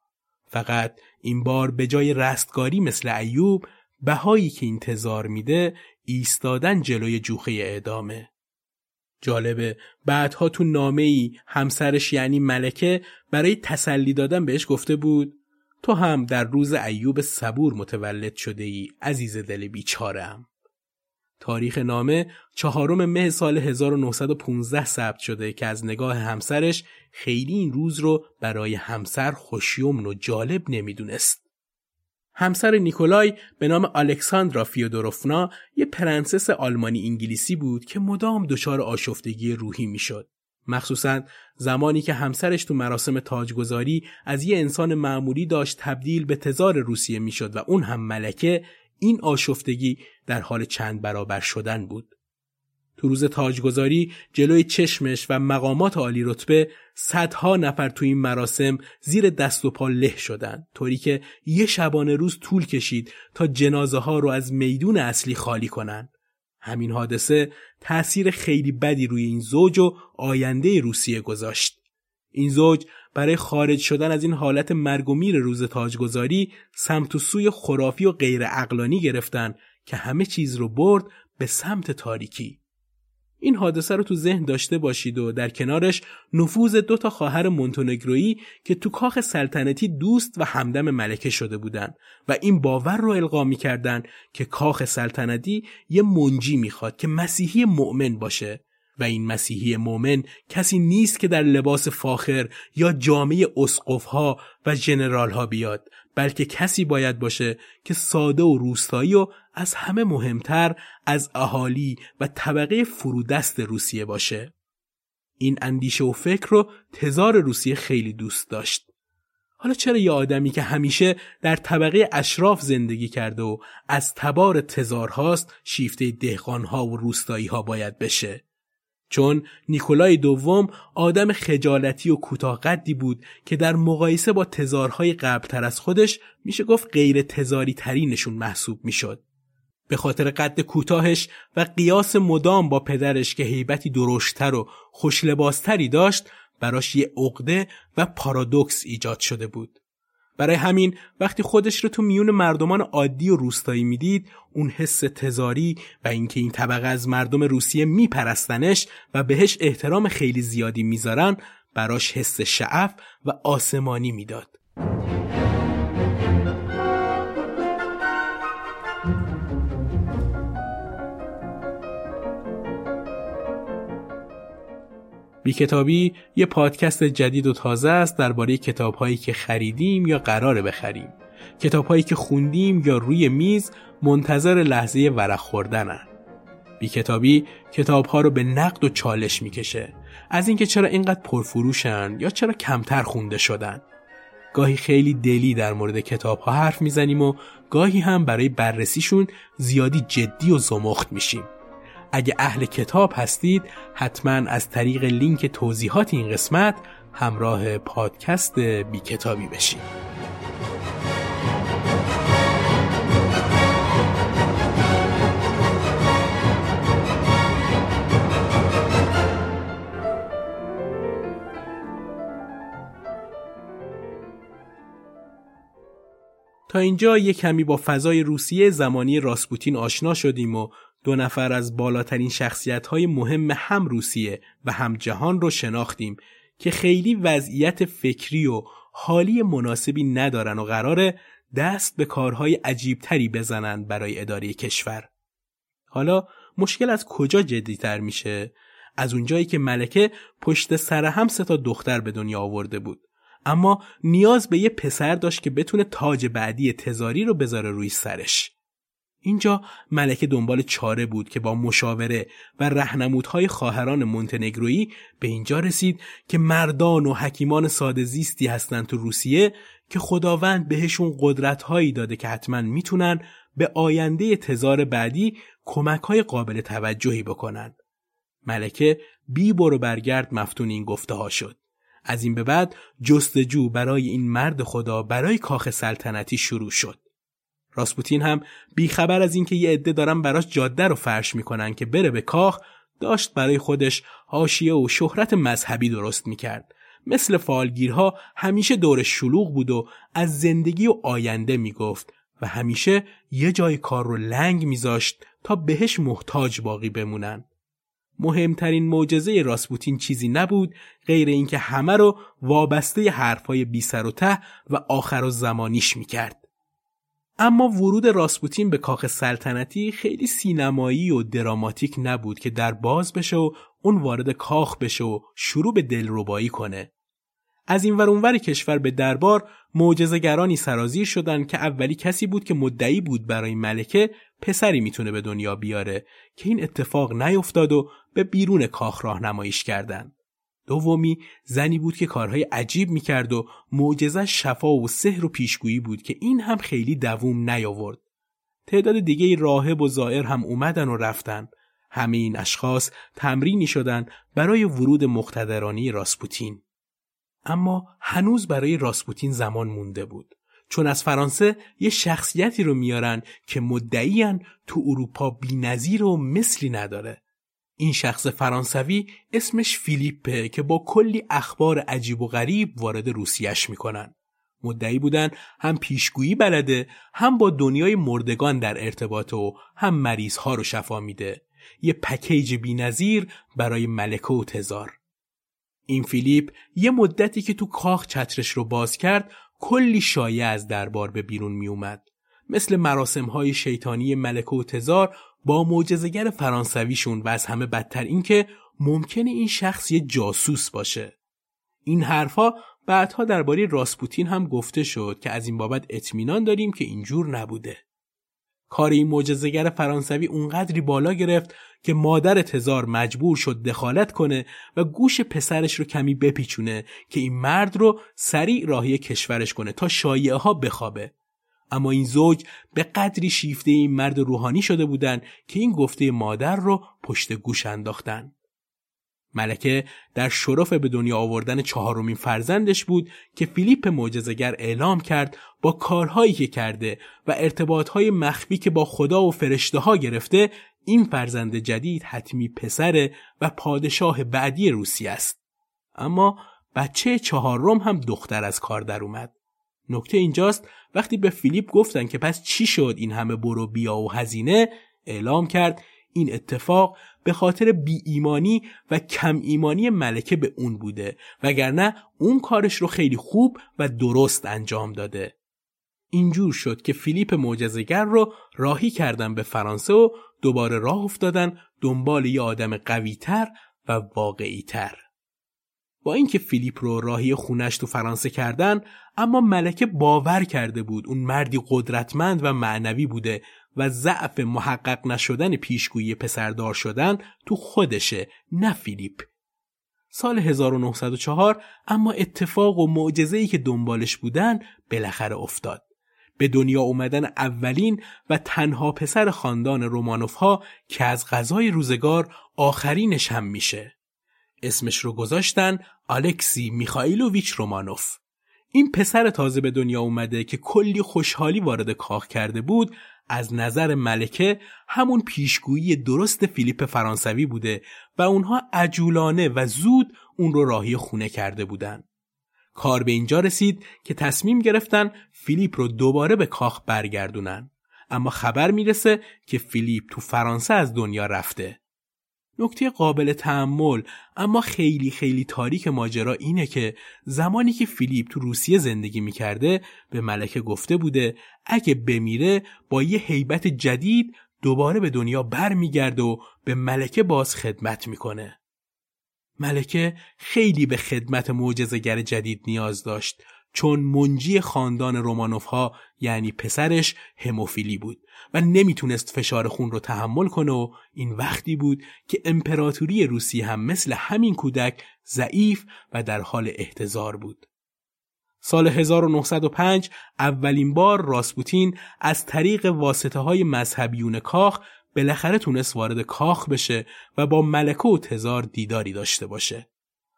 A: فقط این بار به جای رستگاری مثل ایوب بهایی که انتظار میده ایستادن جلوی جوخه اعدامه. جالبه بعدها تو نامه ای همسرش یعنی ملکه برای تسلی دادن بهش گفته بود تو هم در روز ایوب صبور متولد شده ای عزیز دل بیچارم. تاریخ نامه چهارم مه سال 1915 ثبت شده که از نگاه همسرش خیلی این روز رو برای همسر خوشیومن و جالب نمی‌دونست. همسر نیکولای به نام الکساندرا فیودوروفنا یه پرنسس آلمانی انگلیسی بود که مدام دچار آشفتگی روحی می‌شد. مخصوصا زمانی که همسرش تو مراسم تاجگذاری از یه انسان معمولی داشت تبدیل به تزار روسیه می‌شد و اون هم ملکه این آشفتگی در حال چند برابر شدن بود. تو روز تاجگذاری جلوی چشمش و مقامات عالی رتبه صدها نفر تو این مراسم زیر دست و پا له شدن طوری که یه شبانه روز طول کشید تا جنازه ها رو از میدون اصلی خالی کنن. همین حادثه تأثیر خیلی بدی روی این زوج و آینده روسیه گذاشت. این زوج برای خارج شدن از این حالت مرگ و میر روز تاجگذاری سمت و سوی خرافی و غیر اقلانی گرفتن که همه چیز رو برد به سمت تاریکی. این حادثه رو تو ذهن داشته باشید و در کنارش نفوذ دو تا خواهر مونتونگرویی که تو کاخ سلطنتی دوست و همدم ملکه شده بودند و این باور رو القا می‌کردن که کاخ سلطنتی یه منجی می‌خواد که مسیحی مؤمن باشه و این مسیحی مؤمن کسی نیست که در لباس فاخر یا جامعه اسقفها و جنرال ها بیاد بلکه کسی باید باشه که ساده و روستایی و از همه مهمتر از اهالی و طبقه فرودست روسیه باشه. این اندیشه و فکر رو تزار روسیه خیلی دوست داشت. حالا چرا یه آدمی که همیشه در طبقه اشراف زندگی کرده و از تبار تزارهاست شیفته دهقانها و روستایی ها باید بشه؟ چون نیکولای دوم آدم خجالتی و کوتاهقدی بود که در مقایسه با تزارهای قبلتر از خودش میشه گفت غیر تزاری ترینشون محسوب می‌شد. به خاطر قد کوتاهش و قیاس مدام با پدرش که هیبتی درشتر و خوشلباستری داشت براش یه عقده و پارادوکس ایجاد شده بود. برای همین وقتی خودش رو تو میون مردمان عادی و روستایی می‌دید اون حس تزاری و اینکه این طبقه از مردم روسیه میپرستنش و بهش احترام خیلی زیادی می‌ذارن براش حس شعف و آسمانی می‌داد. بی کتابی یه پادکست جدید و تازه است درباره کتابهایی که خریدیم یا قراره بخریم. کتابهایی که خوندیم یا روی میز منتظر لحظه ورق خوردنن. بی کتابی کتابها رو به نقد و چالش می‌کشه. از اینکه چرا اینقدر پرفروشن یا چرا کمتر خونده شدن گاهی خیلی دلی در مورد کتاب ها حرف می‌زنیم و گاهی هم برای بررسیشون زیادی جدی و زمخت میشیم اگه اهل کتاب هستید حتما از طریق لینک توضیحات این قسمت همراه پادکست بی کتابی بشید تا اینجا یک کمی با فضای روسیه زمانی راسپوتین آشنا شدیم و دو نفر از بالاترین شخصیت های مهم هم روسیه و هم جهان رو شناختیم که خیلی وضعیت فکری و حالی مناسبی ندارن و قراره دست به کارهای عجیبتری بزنن برای اداره کشور. حالا مشکل از کجا جدیتر میشه؟ از اونجایی که ملکه پشت سر هم سه تا دختر به دنیا آورده بود. اما نیاز به یه پسر داشت که بتونه تاج بعدی تزاری رو بذاره روی سرش. اینجا ملکه دنبال چاره بود که با مشاوره و رهنمودهای خواهران مونتنگرویی به اینجا رسید که مردان و حکیمان ساده زیستی هستند تو روسیه که خداوند بهشون قدرتهایی داده که حتما می‌تونن به آینده تزار بعدی کمک های قابل توجهی بکنن. ملکه بی برو برگرد مفتون این گفته ها شد. از این به بعد جستجو برای این مرد خدا برای کاخ سلطنتی شروع شد. راسپوتین هم بیخبر از اینکه یه عده دارن براش جاده رو فرش می‌کنن که بره به کاخ داشت برای خودش حاشیه و شهرت مذهبی درست می‌کرد. مثل فالگیرها همیشه دور شلوغ بود و از زندگی و آینده می‌گفت و همیشه یه جای کار رو لنگ میذاشت تا بهش محتاج باقی بمونن. مهمترین معجزه راسپوتین چیزی نبود غیر اینکه همه رو وابسته حرفای بی سر و ته و آخر و زمانیش می‌کرد. اما ورود راسپوتین به کاخ سلطنتی خیلی سینمایی و دراماتیک نبود که در باز بشه و اون وارد کاخ بشه و شروع به دلربایی کنه. از این ور کشور به دربار معجزه‌گرانی سرازیر شدن که اولی کسی بود که مدعی بود برای ملکه پسری می‌تونه به دنیا بیاره که این اتفاق نیفتاد و به بیرون کاخ راهنماییش کردند. دومی زنی بود که کارهای عجیب می‌کرد و معجزه شفا و سحر و پیشگویی بود که این هم خیلی دووم نیاورد. تعداد دیگه راهب و زائر هم اومدن و رفتن. همه این اشخاص تمرینی شدن برای ورود مقتدرانی راسپوتین. اما هنوز برای راسپوتین زمان مونده بود. چون از فرانسه یه شخصیتی رو میارن که مدعیان تو اروپا بینظیر و مثلی نداره. این شخص فرانسوی اسمش فیلیپه که با کلی اخبار عجیب و غریب وارد روسیش می‌کنن. مدعی بودن هم پیشگویی بلده هم با دنیای مردگان در ارتباط و هم مریض ها رو شفا میده. یه پکیج بینظیر برای ملکه و تزار. این فیلیپ یه مدتی که تو کاخ چترش رو باز کرد کلی شایع از دربار به بیرون می اومد. مثل مراسم های شیطانی ملکه و تزار با معجزهگر فرانسویشون و از همه بدتر اینکه ممکنه این شخص یه جاسوس باشه. این حرفها بعدها درباره راسپوتین هم گفته شد که از این بابت اطمینان داریم که اینجور نبوده. کار این معجزهگر فرانسوی اونقدری بالا گرفت که مادر تزار مجبور شد دخالت کنه و گوش پسرش رو کمی بپیچونه که این مرد رو سریع راهی کشورش کنه تا شایعه ها بخوابه. اما این زوج به قدری شیفته این مرد روحانی شده بودن که این گفته مادر رو پشت گوش انداختن. ملکه در شرف به دنیا آوردن چهارمین فرزندش بود که فیلیپ معجزهگر اعلام کرد با کارهایی که کرده و ارتباطهای مخفی که با خدا و فرشته ها گرفته این فرزند جدید حتمی پسر و پادشاه بعدی روسی است. اما بچه چهارم هم دختر از کار در اومد. نکته اینجاست وقتی به فیلیپ گفتن که پس چی شد این همه برو بیا و هزینه اعلام کرد این اتفاق به خاطر بی ایمانی و کم ایمانی ملکه به اون بوده وگرنه اون کارش رو خیلی خوب و درست انجام داده. اینجور شد که فیلیپ معجزهگر رو راهی کردن به فرانسه و دوباره راه افتادن دنبال یه آدم قویتر و واقعیتر. با اینکه فیلیپ رو راهی خونش تو فرانسه کردن اما ملکه باور کرده بود اون مردی قدرتمند و معنوی بوده و ضعف محقق نشدن پیشگویی پسردار شدن تو خودشه نه فیلیپ سال 1904 اما اتفاق و معجزه‌ای که دنبالش بودن بالاخره افتاد. به دنیا اومدن اولین و تنها پسر خاندان رومانوف ها که از غذای روزگار آخرینش هم میشه. اسمش رو گذاشتن الکسی میخائیلوویچ رومانوف. این پسر تازه به دنیا اومده که کلی خوشحالی وارد کاخ کرده بود از نظر ملکه همون پیشگویی درست فیلیپ فرانسوی بوده و اونها عجولانه و زود اون رو راهی خونه کرده بودن. کار به اینجا رسید که تصمیم گرفتن فیلیپ رو دوباره به کاخ برگردونن. اما خبر می‌رسه که فیلیپ تو فرانسه از دنیا رفته. نکته قابل تحمل اما خیلی خیلی تاریک ماجرا اینه که زمانی که فیلیپ تو روسیه زندگی می‌کرده به ملکه گفته بوده اگه بمیره با یه حیبت جدید دوباره به دنیا برمیگرده و به ملکه باز خدمت می‌کنه. ملکه خیلی به خدمت معجزه‌گر جدید نیاز داشت چون منجی خاندان رومانوف ها یعنی پسرش هموفیلی بود و نمی‌تونست فشار خون رو تحمل کنه و این وقتی بود که امپراتوری روسی هم مثل همین کودک ضعیف و در حال احتضار بود. سال 1905 اولین بار راسپوتین از طریق واسطه های مذهبیون کاخ بالاخره تونست وارد کاخ بشه و با ملکه و تزار دیداری داشته باشه.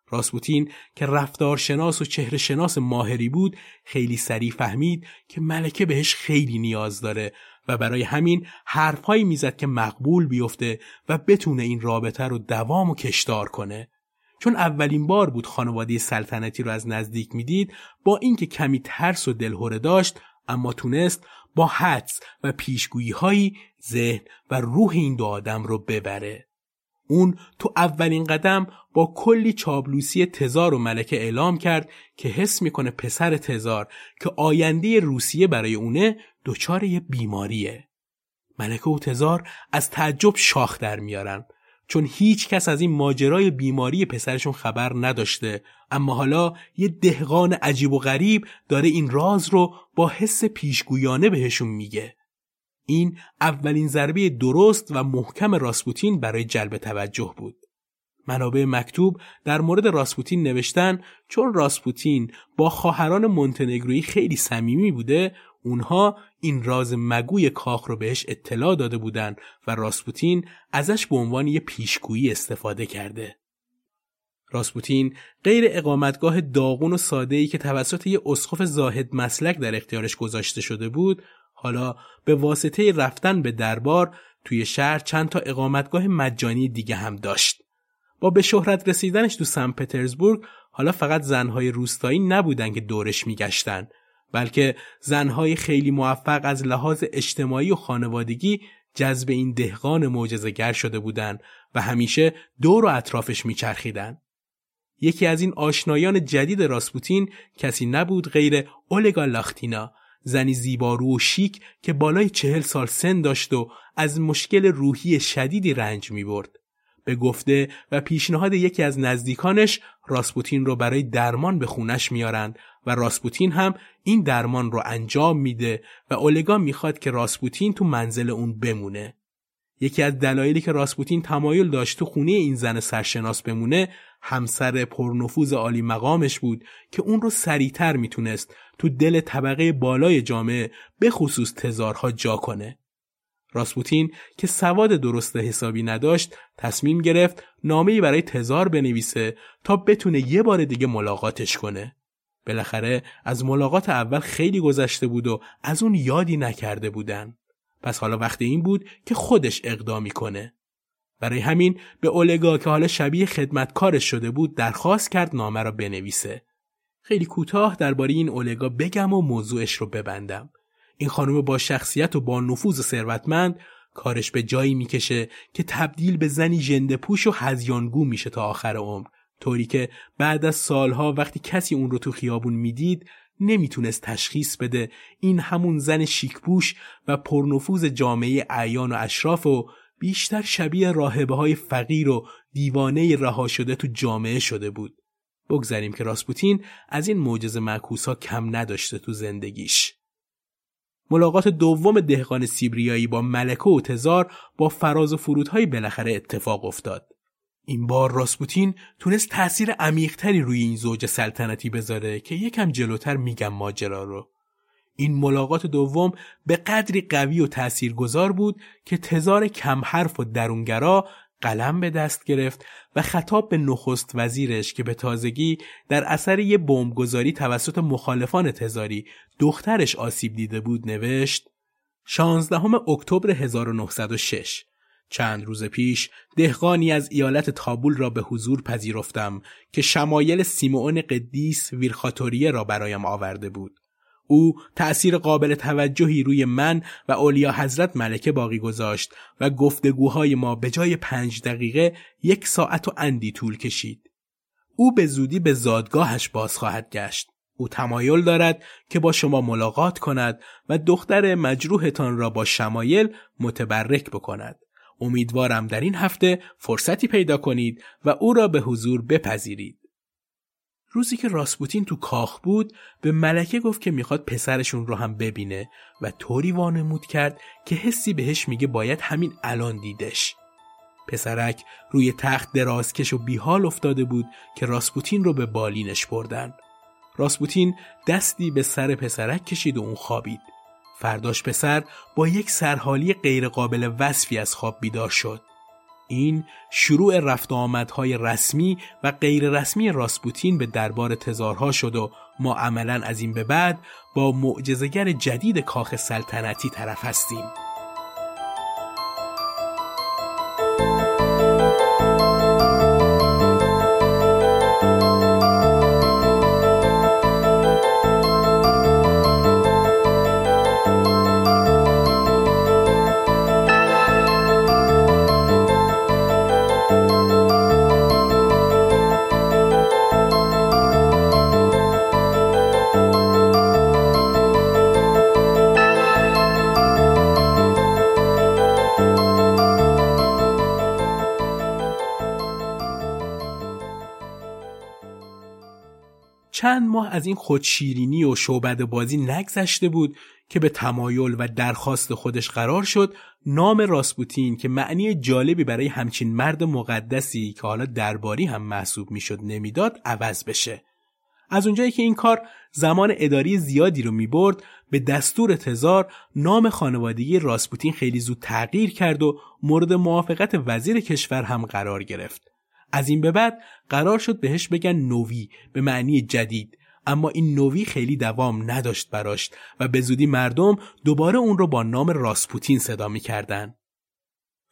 A: راسپوتین که رفتارشناس و چهره شناس ماهری بود خیلی سریع فهمید که ملکه بهش خیلی نیاز داره و برای همین حرفهایی می‌زد که مقبول بیفته و بتونه این رابطه رو دوام و کشدار کنه. چون اولین بار بود خانواده سلطنتی رو از نزدیک می‌دید با اینکه کمی ترس و دلهوره داشت اما تونست با حدس و پیشگویی هایی ذهن و روح این دو آدم رو ببره. اون تو اولین قدم با کلی چابلوسی تزار و ملکه اعلام کرد که حس می‌کنه پسر تزار که آینده روسیه برای اونه دچار یه بیماریه. ملکه و تزار از تعجب شاخ در میارن چون هیچ کس از این ماجرای بیماری پسرشون خبر نداشته اما حالا یه دهقان عجیب و غریب داره این راز رو با حس پیشگویانه بهشون میگه. این اولین ضربه درست و محکم راسپوتین برای جلب توجه بود. منابع مکتوب در مورد راسپوتین نوشتن چون راسپوتین با خواهران مونتنگرویی خیلی صمیمی بوده اونها این راز مگوی کاخ رو بهش اطلاع داده بودن و راسپوتین ازش به عنوان یه پیشگویی استفاده کرده. راسپوتین غیر اقامتگاه داغون و ساده‌ای که توسط یه اسقف زاهد مسلک در اختیارش گذاشته شده بود حالا به واسطه رفتن به دربار توی شهر چند تا اقامتگاه مجانی دیگه هم داشت. با به شهرت رسیدنش تو سن پترزبورگ حالا فقط زنهای روستایی نبودن که دورش میگشتن بلکه زنهای خیلی موفق از لحاظ اجتماعی و خانوادگی جذب این دهقان معجزه‌گر شده بودند و همیشه دور و اطرافش میچرخیدن. یکی از این آشنایان جدید راسپوتین کسی نبود غیر اولگا لاختینا زنی زیبارو و شیک که بالای چهل سال سن داشت و از مشکل روحی شدیدی رنج می برد. به گفته و پیشنهاد یکی از نزدیکانش راسپوتین رو برای درمان به خونش میارند و راسپوتین هم این درمان رو انجام میده و اولگا می‌خواد که راسپوتین تو منزل اون بمونه. یکی از دلایلی که راسپوتین تمایل داشت تو خونه این زن سرشناس بمونه همسر پرنفوذ عالی مقامش بود که اون رو سریعتر می‌تونست تو دل طبقه بالای جامعه به خصوص تزارها جا کنه. راسپوتین که سواد درست حسابی نداشت تصمیم گرفت نامه‌ای برای تزار بنویسه تا بتونه یه بار دیگه ملاقاتش کنه. بالاخره از ملاقات اول خیلی گذشته بود و از اون یادی نکرده بودن. پس حالا وقت این بود که خودش اقدامی کنه. برای همین به اولگا که حالا شبیه خدمتکارش شده بود درخواست کرد نامه را بنویسه. خیلی کوتاه درباره این اولگا بگم و موضوعش رو ببندم. این خانم با شخصیت و با نفوذ ثروتمند کارش به جایی می‌کشه که تبدیل به زنی ژنده پوش و هزیانگو میشه تا آخر عمر طوری که بعد از سالها وقتی کسی اون رو تو خیابون می‌دید نمی‌تونست تشخیص بده این همون زن شیکپوش و پرنفوذ جامعه اعیان و اشراف و بیشتر شبیه راهبه های فقیر و دیوانه رها شده تو جامعه شده بود. بگذاریم که راسپوتین از این معجز معکوس ها کم نداشته تو زندگیش. ملاقات دوم دهقان سیبریایی با ملکه و تزار با فراز و فرودهای بالاخره اتفاق افتاد. این بار راسپوتین تونست تأثیر عمیقتری روی این زوج سلطنتی بذاره که یکم جلوتر میگم ماجرا رو. این ملاقات دوم به قدری قوی و تاثیرگذار بود که تزار کم حرف و درونگرا قلم به دست گرفت و خطاب به نخست وزیرش که به تازگی در اثر یه بمبگذاری توسط مخالفان تزاری دخترش آسیب دیده بود نوشت 16 اکتبر 1906 چند روز پیش دهقانی از ایالت تابول را به حضور پذیرفتم که شمایل سیمون قدیس ویرخاتوریه را برایم آورده بود. او تأثیر قابل توجهی روی من و اولیا حضرت ملکه باقی گذاشت و گفتگوهای ما به جای پنج دقیقه یک ساعت و اندی طول کشید. او به زودی به زادگاهش باز خواهد گشت. او تمایل دارد که با شما ملاقات کند و دختر مجروحتان را با شمایل متبرک بکند. امیدوارم در این هفته فرصتی پیدا کنید و او را به حضور بپذیرید. روزی که راسپوتین تو کاخ بود به ملکه گفت که می‌خواد پسرشون رو هم ببینه و طوری وانمود کرد که حسی بهش میگه باید همین الان دیدش. پسرک روی تخت درازکش و بیحال افتاده بود که راسپوتین رو به بالینش بردن. راسپوتین دستی به سر پسرک کشید و اون خوابید. فرداش پسر با یک سرحالی غیرقابل وصفی از خواب بیدار شد. این شروع رفت آمدهای رسمی و غیر رسمی راسپوتین به دربار تزارها شد و ما عملا از این به بعد با معجزگر جدید کاخ سلطنتی طرف هستیم. از این خودشیرینی و شعبد بازی نگذشته بود که به تمایل و درخواست خودش قرار شد نام راسپوتین که معنی جالبی برای همچین مرد مقدسی که حالا درباری هم محسوب می‌شد نمی‌داد عوض بشه. از اونجایی که این کار زمان اداری زیادی رو می‌برد به دستور تزار نام خانوادگی راسپوتین خیلی زود تغییر کرد و مورد موافقت وزیر کشور هم قرار گرفت. از این به بعد قرار شد بهش بگن نوی به معنی جدید. اما این نوی خیلی دوام نداشت براش و به زودی مردم دوباره اون رو با نام راسپوتین صدا می‌کردن.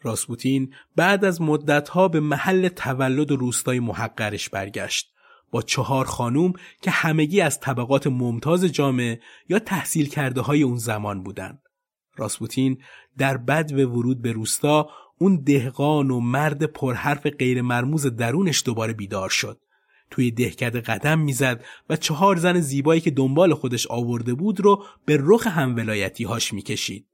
A: راسپوتین بعد از مدتها به محل تولد روستای محقرش برگشت با چهار خانوم که همگی از طبقات ممتاز جامعه یا تحصیل کرده های اون زمان بودند. راسپوتین در بد و ورود به روستا اون دهقان و مرد پرحرف غیر مرموز درونش دوباره بیدار شد. توی دهکده قدم می‌زد و چهار زن زیبایی که دنبال خودش آورده بود رو به رخ همولایتی هاش می‌کشید.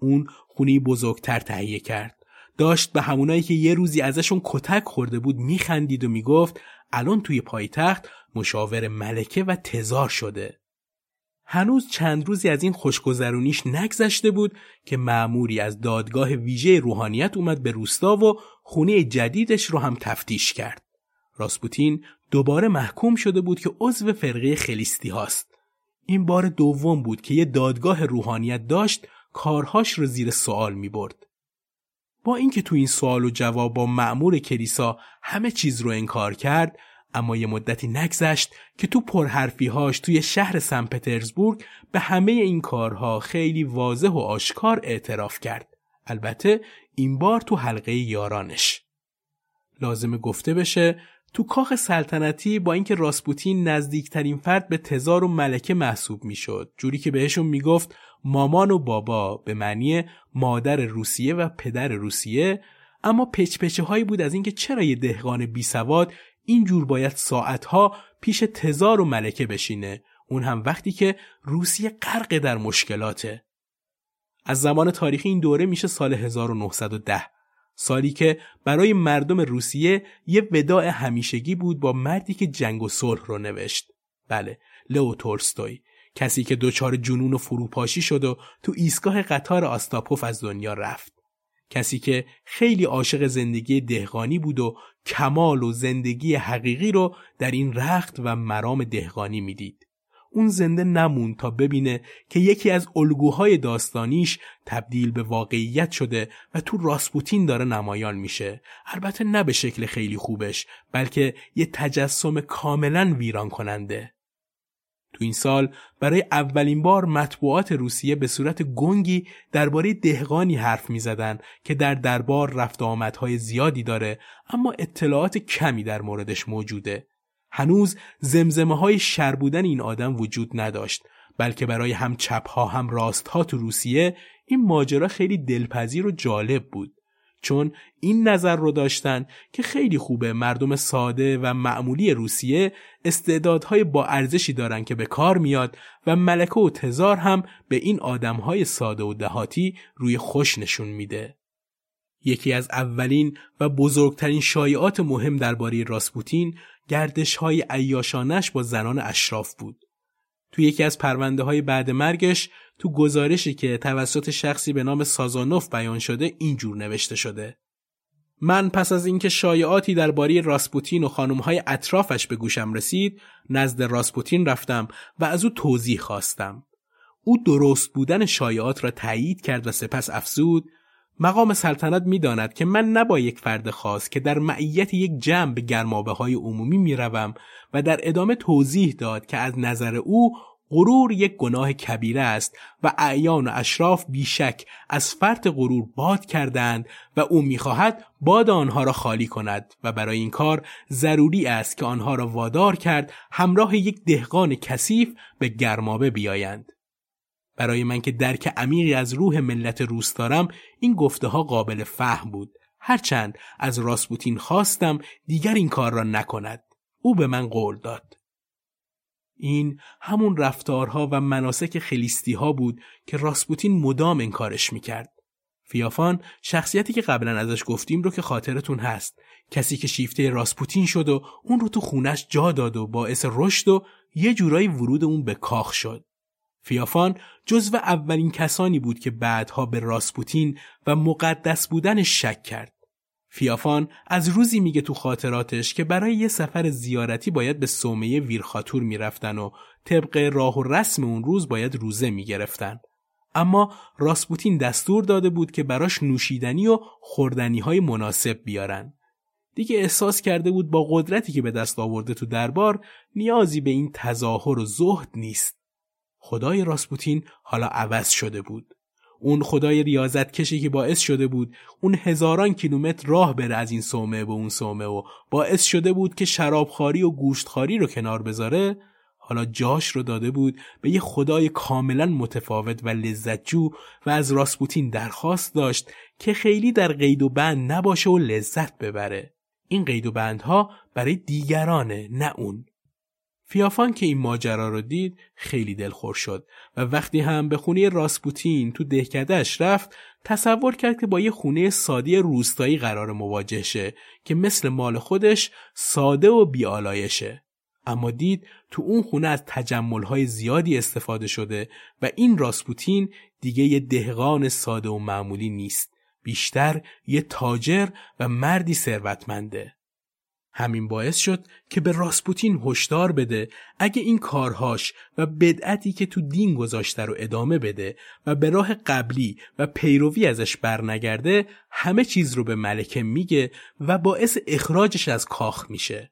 A: اون خونی بزرگتر تهیه کرد. داشت به همونایی که یه روزی ازشون کتک خورده بود میخندید و می‌گفت الان توی پایتخت مشاور ملکه و تزار شده. هنوز چند روزی از این خوشگذرونیش نگذشته بود که معموری از دادگاه ویژه روحانیت اومد به روستا و خونه جدیدش رو هم تفتیش کرد. راسپوتین دوباره محکوم شده بود که عضو فرقه خلیستی هاست. این بار دوم بود که یه دادگاه روحانیت داشت کارهاش رو زیر سوال می برد. با اینکه تو این سوال و جواب با معمور کلیسا همه چیز رو انکار کرد اما یه مدتی نگذشت که تو پرحرفیهاش توی شهر سن پترزبورگ به همه این کارها خیلی واضح و آشکار اعتراف کرد. البته این بار تو حلقه یارانش. لازم گفته بشه تو کاخ سلطنتی با اینکه راسپوتین نزدیکترین فرد به تزار و ملکه محسوب می‌شد. جوری که بهشون می‌گفت مامان و بابا به معنی مادر روسیه و پدر روسیه. اما پچپچه هایی بود از اینکه چرا یه دهقان بی سواد اینجور باید ساعتها پیش تزار و ملکه بشینه. اون هم وقتی که روسیه غرق در مشکلاته. از زمان تاریخی این دوره میشه سال 1910 سالی که برای مردم روسیه یه وداع همیشگی بود با مردی که جنگ و صلح رو نوشت بله لئو تولستوی کسی که دچار جنون و فروپاشی شد و تو ایستگاه قطار آستاپوف از دنیا رفت کسی که خیلی عاشق زندگی دهقانی بود و کمال و زندگی حقیقی رو در این رخت و مرام دهقانی می‌دید. اون زنده نمون تا ببینه که یکی از الگوهای داستانیش تبدیل به واقعیت شده و تو راسپوتین داره نمایان میشه البته نه به شکل خیلی خوبش بلکه یه تجسم کاملا ویران کننده تو این سال برای اولین بار مطبوعات روسیه به صورت گنگی درباره دهقانی حرف می زدن که در دربار رفت آمدهای زیادی داره اما اطلاعات کمی در موردش موجوده. هنوز زمزمه های شر بودن این آدم وجود نداشت بلکه برای هم چپها هم راستها تو روسیه این ماجرا خیلی دلپذیر و جالب بود. چون این نظر رو داشتن که خیلی خوبه مردم ساده و معمولی روسیه استعدادهای با ارزشی دارن که به کار میاد و ملکه و تزار هم به این آدمهای ساده و دهاتی روی خوش نشون میده. یکی از اولین و بزرگترین شایعات مهم درباره راسپوتین گردش های عیاشانش با زنان اشراف بود. تو یکی از پرونده های بعد مرگش تو گزارشی که توسط شخصی به نام سازانوف بیان شده اینجور نوشته شده. من پس از اینکه شایعاتی درباره راسپوتین و خانمهای اطرافش به گوشم رسید نزد راسپوتین رفتم و از او توضیح خواستم. او درست بودن شایعات را تایید کرد و سپس افزود مقام سلطنت می‌داند که من نبا یک فرد خاص که در معیت یک جمع به گرمابه های عمومی می‌روم و در ادامه توضیح داد که از نظر او غرور یک گناه کبیره است و اعیان و اشراف بیشک از فرط غرور باد کردند و او می‌خواهد باد آنها را خالی کند و برای این کار ضروری است که آنها را وادار کرد همراه یک دهقان کثیف به گرمابه بیایند. برای من که درک عمیقی از روح ملت روس دارم این گفته ها قابل فهم بود هرچند از راسپوتین خواستم دیگر این کار را نکند او به من قول داد این همون رفتارها و مناسک خلیستی ها بود که راسپوتین مدام انکارش می‌کرد. فیافان شخصیتی که قبلا ازش گفتیم رو که خاطرتون هست کسی که شیفته راسپوتین شد و اون رو تو خونش جا داد و باعث رشد و یه جورایی ورود اون به کاخ شد. فیافان جزو اولین کسانی بود که بعدها به راسپوتین و مقدس بودنش شک کرد. فیافان از روزی میگه تو خاطراتش که برای یه سفر زیارتی باید به صومعه ویرخاتور می‌رفتن و طبق راه و رسم اون روز باید روزه می‌گرفتن. اما راسپوتین دستور داده بود که براش نوشیدنی و خوردنی های مناسب بیارن. دیگه احساس کرده بود با قدرتی که به دست آورده تو دربار نیازی به این تظاهر و زهد نیست. خدای راسپوتین حالا عوض شده بود. اون خدای ریاضت کشی که باعث شده بود اون هزاران کیلومتر راه بره از این سومه به اون سومه و باعث شده بود که شرابخاری و گوشتخاری رو کنار بذاره حالا جاش رو داده بود به یه خدای کاملا متفاوت و لذتجو و از راسپوتین درخواست داشت که خیلی در قید و بند نباشه و لذت ببره این قید و بندها برای دیگرانه نه اون فیافان که این ماجرا رو دید خیلی دلخور شد و وقتی هم به خونه راسپوتین تو دهکدهش رفت تصور کرد که با یه خونه سادی روستایی قرار مواجه شه که مثل مال خودش ساده و بیالایشه اما دید تو اون خونه از تجملهای زیادی استفاده شده و این راسپوتین دیگه یه دهقان ساده و معمولی نیست. بیشتر یه تاجر و مردی ثروتمنده. همین باعث شد که به راسپوتین هشدار بده اگه این کارهاش و بدعتی که تو دین گذاشته رو ادامه بده و به راه قبلی و پیروی ازش برنگرده همه چیز رو به ملکه میگه و باعث اخراجش از کاخ میشه.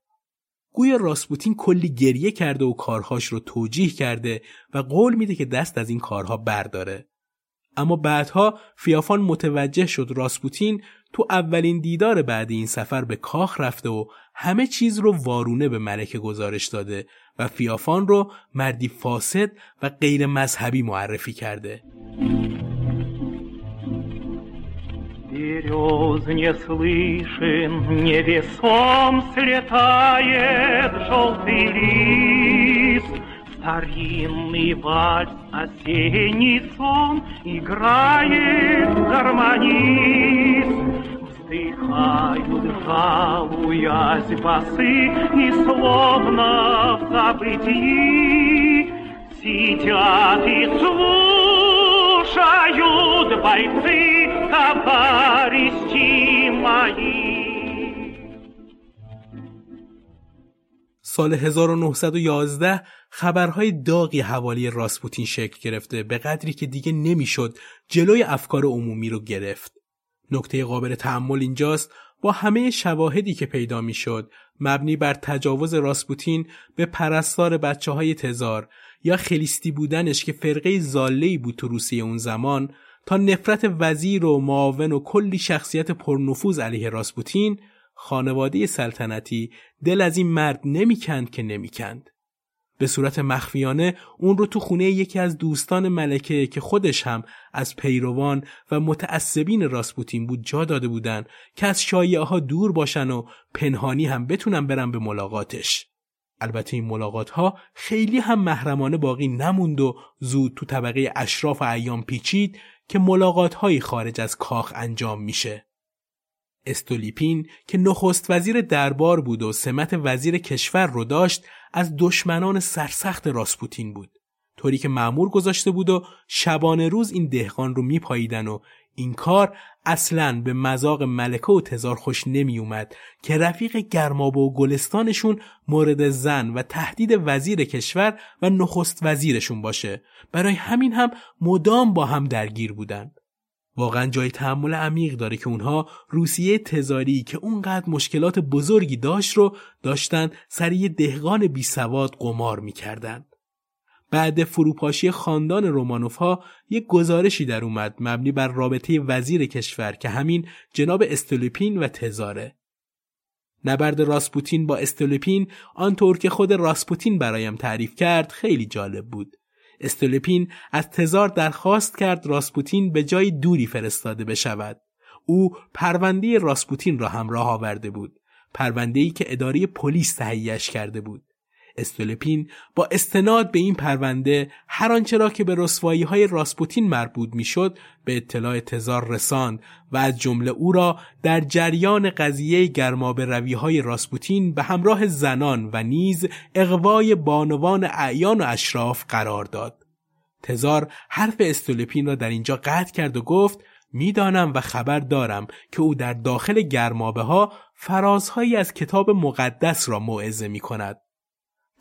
A: گویا راسپوتین کلی گریه کرده و کارهاش رو توجیه کرده و قول میده که دست از این کارها برداره. اما بعدها فیافان متوجه شد راسپوتین تو اولین دیدار بعد این سفر به کاخ رفته و همه چیز رو وارونه به ملکه گزارش داده و فیافان رو مردی فاسد و غیر مذهبی معرفی کرده
C: Березне слышен, невесом слетает желтый лист. Старинный вальс, осенний сон играет гармонист. Вздыхают, жалуясь басы, и словно в забытии сидят и слушают бойцы товарищ мои.
A: سال 1911 خبرهای داغی حوالی راسپوتین شکل گرفته به قدری که دیگه نمیشد جلوی افکار عمومی رو گرفت. نکته قابل تحمل اینجاست با همه شواهدی که پیدا می‌شد مبنی بر تجاوز راسپوتین به پرستار بچه های تزار یا خلیستی بودنش که فرقه زالهی بود تو روسیه اون زمان تا نفرت وزیر و معاون و کلی شخصیت پرنفوذ علیه راسپوتین خانواده سلطنتی دل از این مرد نمی‌کند که نمی‌کند. به صورت مخفیانه اون رو تو خونه یکی از دوستان ملکه که خودش هم از پیروان و متعصبین راسپوتین بود جا داده بودن که از شایعه ها دور باشن و پنهانی هم بتونن برن به ملاقاتش. البته این ملاقات ها خیلی هم محرمانه باقی نموند و زود تو طبقه اشراف و ایام پیچید که ملاقات هایی خارج از کاخ انجام میشه. استولیپین که نخست وزیر دربار بود و سمت وزیر کشور رو داشت از دشمنان سرسخت راسپوتین بود. طوری که معمور گذاشته بود و شبانه روز این دهقان رو میپاییدن و این کار اصلا به مذاق ملکه و تزار خوش نمی اومد که رفیق گرمابه و گلستانشون مورد زن و تهدید وزیر کشور و نخست وزیرشون باشه. برای همین هم مدام با هم درگیر بودن. واقعا جای تحمل عمیق داره که اونها روسیه تزاری که اونقدر مشکلات بزرگی داشت رو داشتن سر یه دهقان بی سواد قمار می‌کردن. بعد فروپاشی خاندان رومانوف ها یک گزارشی در اومد مبنی بر رابطه وزیر کشور که همین جناب استولوپین و تزاره. نبرد راسپوتین با استولوپین آنطور که خود راسپوتین برایم تعریف کرد خیلی جالب بود. استولپین از تزار درخواست کرد راسپوتین به جای دوری فرستاده بشود. او پرونده راسپوتین را همراه آورده بود. پرونده ای که اداره پلیس تهیهش کرده بود. استولپین با استناد به این پرونده هر آنچه را که به رسوایی های راسپوتین مربوط می‌شد به اطلاع تزار رساند و از جمله او را در جریان قضیه گرمابه روی های راسپوتین به همراه زنان و نیز اقوای بانوان اعیان و اشراف قرار داد. تزار حرف استولپین را در اینجا قطع کرد و گفت می‌دانم و خبر دارم که او در داخل گرمابه ها فرازهایی از کتاب مقدس را موعظه می کند.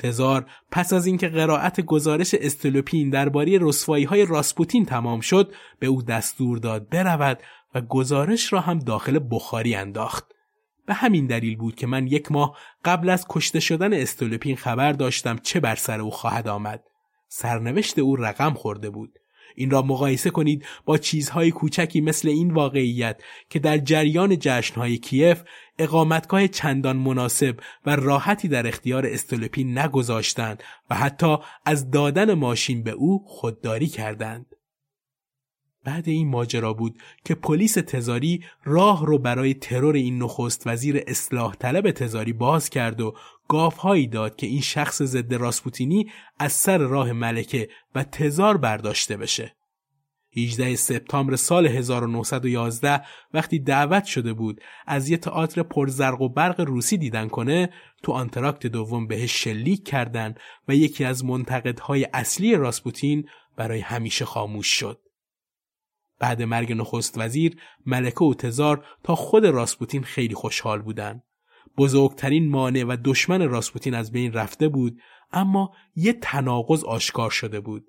A: تزار پس از اینکه قرائت گزارش استلوپین درباره رسوایی های راسپوتین تمام شد به او دستور داد برود و گزارش را هم داخل بخاری انداخت. به همین دلیل بود که من یک ماه قبل از کشته شدن استولپین خبر داشتم چه بر سر او خواهد آمد. سرنوشت او رقم خورده بود. این را مقایسه کنید با چیزهای کوچکی مثل این واقعیت که در جریان جشنهای کیف اقامتگاه چندان مناسب و راحتی در اختیار استولپین نگذاشتند و حتی از دادن ماشین به او خودداری کردند. بعد این ماجرا بود که پلیس تزاری راه رو برای ترور این نخست وزیر اصلاح طلب تزاری باز کرد و گافهایی داد که این شخص ضد راسپوتینی از سر راه ملکه و تزار برداشته بشه. 18 سپتامبر سال 1911 وقتی دعوت شده بود از یه تئاتر پرزرق و برق روسی دیدن کنه تو آنتراکت دوم بهش شلیک کردن و یکی از منتقدهای اصلی راسپوتین برای همیشه خاموش شد. بعد مرگ نخست وزیر ملکه و تزار تا خود راسپوتین خیلی خوشحال بودن. بزرگترین مانع و دشمن راسپوتین از بین رفته بود اما یه تناقض آشکار شده بود.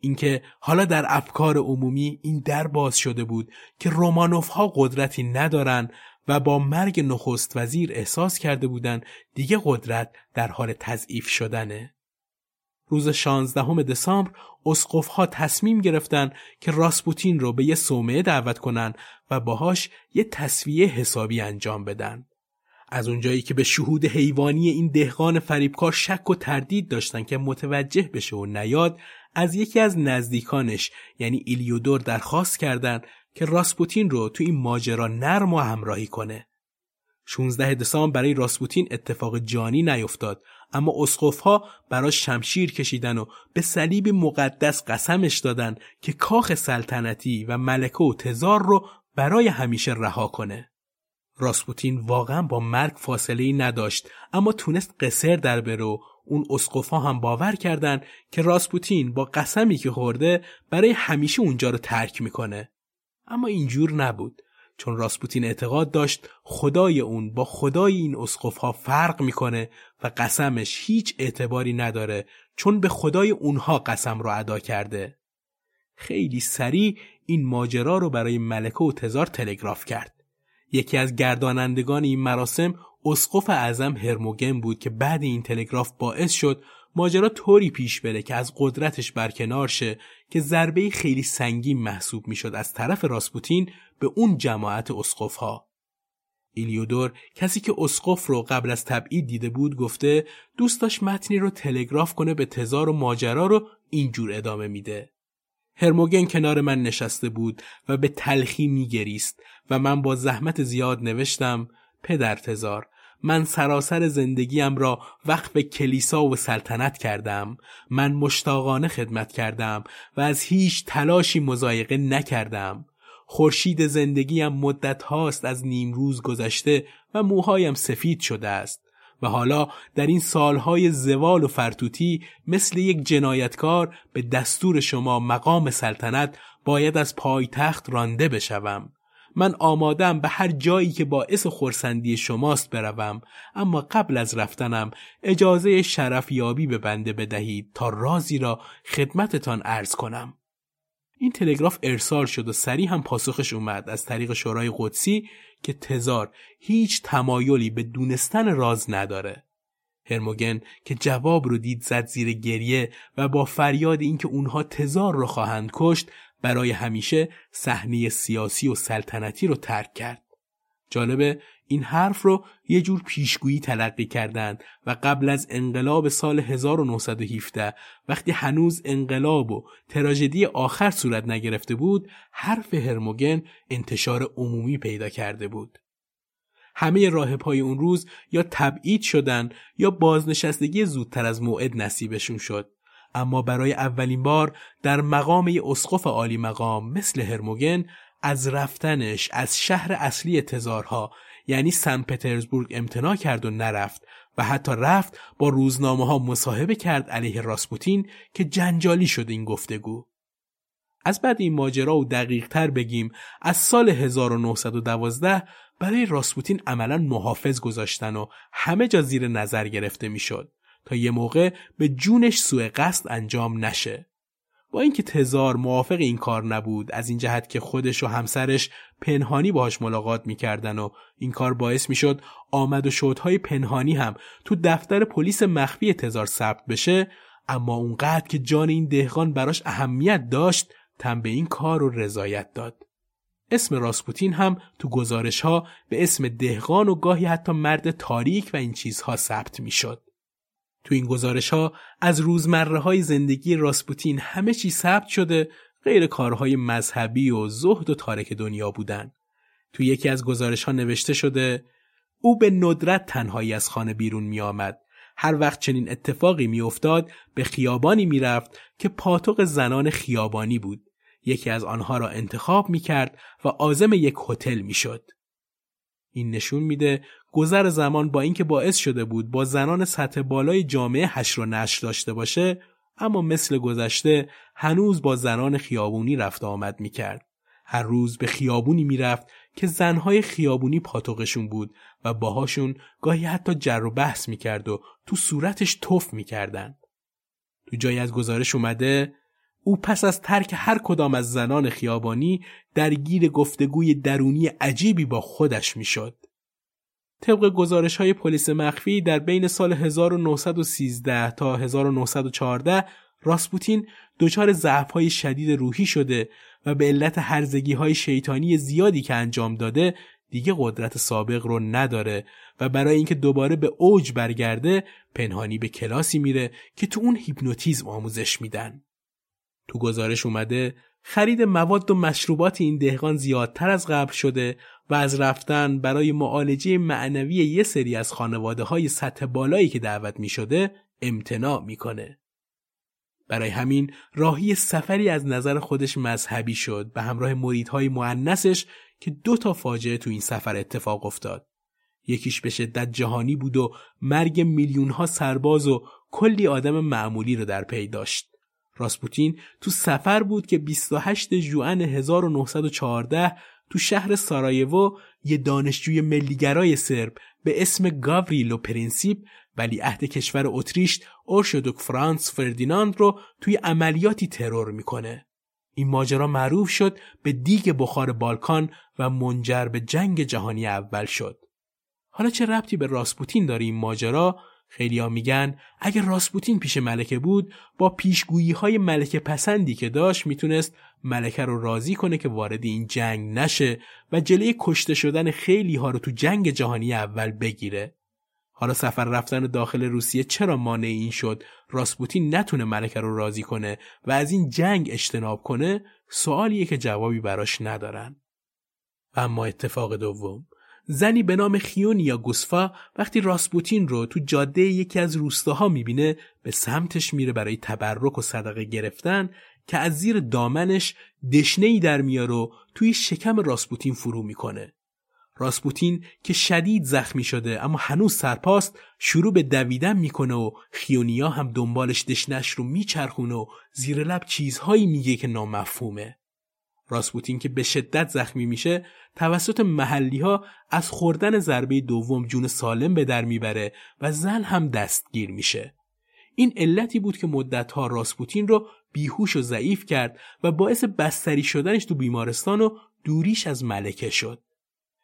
A: اینکه حالا در افکار عمومی این در باز شده بود که رومانوف ها قدرتی ندارن و با مرگ نخست وزیر احساس کرده بودند دیگه قدرت در حال تضعیف شدنه. روز 16 دسامبر اسقف ها تصمیم گرفتن که راسپوتین رو به یه صومعه دعوت کنن و باهاش یه تصویه حسابی انجام بدن. از اونجایی که به شهود حیوانی این دهقان فریبکار شک و تردید داشتن که متوجه بشه و نیاد از یکی از نزدیکانش یعنی ایلیودور درخواست کردند که راسپوتین رو تو این ماجرا نرم و همراهی کنه. 16 دسامبر برای راسپوتین اتفاق جانی نیفتاد اما ها براش شمشیر کشیدن و به صلیب مقدس قسمش دادن که کاخ سلطنتی و ملکه و تزار رو برای همیشه رها کنه. راسپوتین واقعا با مرگ فاصله ای نداشت اما تونست قصر در بره و اون اسقفا هم باور کردن که راسپوتین با قسمی که خورده برای همیشه اونجا رو ترک می‌کنه اما اینجور نبود چون راسپوتین اعتقاد داشت خدای اون با خدای این اسقف ها فرق می‌کنه و قسمش هیچ اعتباری نداره چون به خدای اونها قسم رو ادا کرده. خیلی سریع این ماجرا رو برای ملکه و تزار تلگراف کرد. یکی از گردانندگان این مراسم اسقف اعظم هرموگن بود که بعد این تلگراف باعث شد ماجرا طوری پیش بره که از قدرتش برکنار شه که ضربه خیلی سنگین محسوب می‌شد از طرف راسپوتین به اون جماعت اسقف ها. ایلیودور کسی که اسقف رو قبل از تبعید دیده بود گفته دوست داشت متنی رو تلگراف کنه به تزار و ماجرا رو اینجور ادامه میده. هرموگن کنار من نشسته بود و به تلخی میگریست و من با زحمت زیاد نوشتم پدر تزار من سراسر زندگیم را وقف کلیسا و سلطنت کردم. من مشتاقانه خدمت کردم و از هیچ تلاشی مزایقه نکردم. خورشید زندگیم مدت هاست از نیم روز گذشته و موهایم سفید شده است. و حالا در این سالهای زوال و فرتوتی مثل یک جنایتکار به دستور شما مقام سلطنت باید از پایتخت رانده بشوم. من آمادم به هر جایی که باعث خورسندی شماست بروم اما قبل از رفتنم اجازه شرف یابی به بنده بدهید تا رازی را خدمتتان عرض کنم. این تلگراف ارسال شد و سریع هم پاسخش اومد از طریق شورای قدسی که تزار هیچ تمایلی به دونستن راز نداره. هرموگن که جواب رو دید زد زیر گریه و با فریاد اینکه اونها تزار رو خواهند کشت برای همیشه صحنه سیاسی و سلطنتی رو ترک کرد. جالبه این حرف رو یه جور پیشگویی تلقی کردند و قبل از انقلاب سال 1917 وقتی هنوز انقلاب و تراژدی آخر صورت نگرفته بود حرف هرموگن انتشار عمومی پیدا کرده بود. همه راهپای اون روز یا تبعید شدن یا بازنشستگی زودتر از موعد نصیبشون شد. اما برای اولین بار در مقام اسقف عالی مقام مثل هرموگن از رفتنش از شهر اصلی تزارها یعنی سن پترزبورگ امتناع کرد و نرفت و حتی رفت با روزنامه ها مصاحبه کرد علیه راسپوتین که جنجالی شد این گفتگو. از بعد این ماجرا و دقیق تر بگیم از سال 1912 برای راسپوتین عملا محافظ گذاشتن و همه جا زیر نظر گرفته می‌شد تا یه موقع به جونش سوء قصد انجام نشه. با اینکه تزار موافق این کار نبود از این جهت که خودش و همسرش پنهانی باهاش ملاقات می‌کردن و این کار باعث می‌شد آمد و شدهای پنهانی هم تو دفتر پلیس مخفی تزار ثبت بشه اما اونقدر که جان این دهقان براش اهمیت داشت تم به این کار رو رضایت داد اسم راسپوتین هم تو گزارش ها به اسم دهقان و گاهی حتی مرد تاریک و این چیزها ثبت می‌شد. تو این گزارش ها از روزمره های زندگی راسپوتین همه چی ثبت شده غیر کارهای مذهبی و زهد و تارک دنیا بودن. تو یکی از گزارش ها نوشته شده او به ندرت تنهایی از خانه بیرون می آمد. هر وقت چنین اتفاقی می افتاد به خیابانی می رفت که پاتوق زنان خیابانی بود. یکی از آنها را انتخاب می کرد و آزم یک هتل می شد. این نشون میده گذر زمان با اینکه باعث شده بود با زنان سطح بالای جامعه هش و نشر داشته باشه اما مثل گذشته هنوز با زنان خیابونی رفت آمد می‌کرد. هر روز به خیابونی می‌رفت که زنهای خیابونی پاتوقشون بود و باهاشون گاهی حتی جر و بحث می‌کرد و تو صورتش توف می‌کردن. تو جایی از گزارش اومده او پس از ترک هر کدام از زنان خیابانی درگیر گفتگوی درونی عجیبی با خودش می‌شد. طبق گزارش های پلیس مخفی در بین سال 1913 تا 1914 راسپوتین دچار ضعف های شدید روحی شده و به علت هرزگی های شیطانی زیادی که انجام داده دیگه قدرت سابق رو نداره و برای اینکه دوباره به اوج برگرده پنهانی به کلاسی میره که تو اون هیپنوتیزم آموزش میدن. تو گزارش اومده خرید مواد و مشروبات این دهقان زیادتر از قبل شده و از رفتن برای معالجه معنوی یه سری از خانواده های سطح بالایی که دعوت می شده امتناع می‌کنه. برای همین راهی سفری از نظر خودش مذهبی شد به همراه مریدهای معنسش که دو تا فاجعه تو این سفر اتفاق افتاد. یکیش به شدت جهانی بود و مرگ میلیون ها سرباز و کلی آدم معمولی رو در پی داشت. راسپوتین تو سفر بود که 28 ژوئن 1914 تو شهر سارایوو یه دانشجوی ملیگرای سرب به اسم گاوریلو پرینسیپ ولی عهد کشور اتریش ارشدوک فرانس فردیناند رو توی عملیاتی ترور می‌کنه. این ماجرا معروف شد به دیگ بخار بالکان و منجر به جنگ جهانی اول شد. حالا چه ربطی به راسپوتین داره این ماجرا؟ خیلی ها میگن اگر راسپوتین پیش ملکه بود با پیشگویی های ملکه پسندی که داشت می‌تونست ملکه رو راضی کنه که وارد این جنگ نشه و جلوی کشته شدن خیلی ها رو تو جنگ جهانی اول بگیره. حالا سفر رفتن داخل روسیه چرا مانع این شد راسپوتین نتونه ملکه رو راضی کنه و از این جنگ اجتناب کنه سوالیه که جوابی براش ندارن. اما اتفاق دوم زنی به نام خیونیا گوسفا وقتی راسپوتین رو تو جاده یکی از روستاها می‌بینه به سمتش میره برای تبرک و صدقه گرفتن که از زیر دامنش دشنه ای در میاره و توی شکم راسپوتین فرو می‌کنه. راسپوتین که شدید زخمی شده اما هنوز سرپاست شروع به دویدن می‌کنه و خیونیا هم دنبالش دشنش رو میچرخونه و زیر لب چیزهایی میگه که نامفهومه. راسپوتین که به شدت زخمی میشه توسط محلی ها از خوردن ضربه دوم جون سالم به در می‌بره و زن هم دستگیر میشه. این علتی بود که مدتها راسپوتین رو بیهوش و ضعیف کرد و باعث بستری شدنش تو بیمارستان و دوریش از ملکه شد.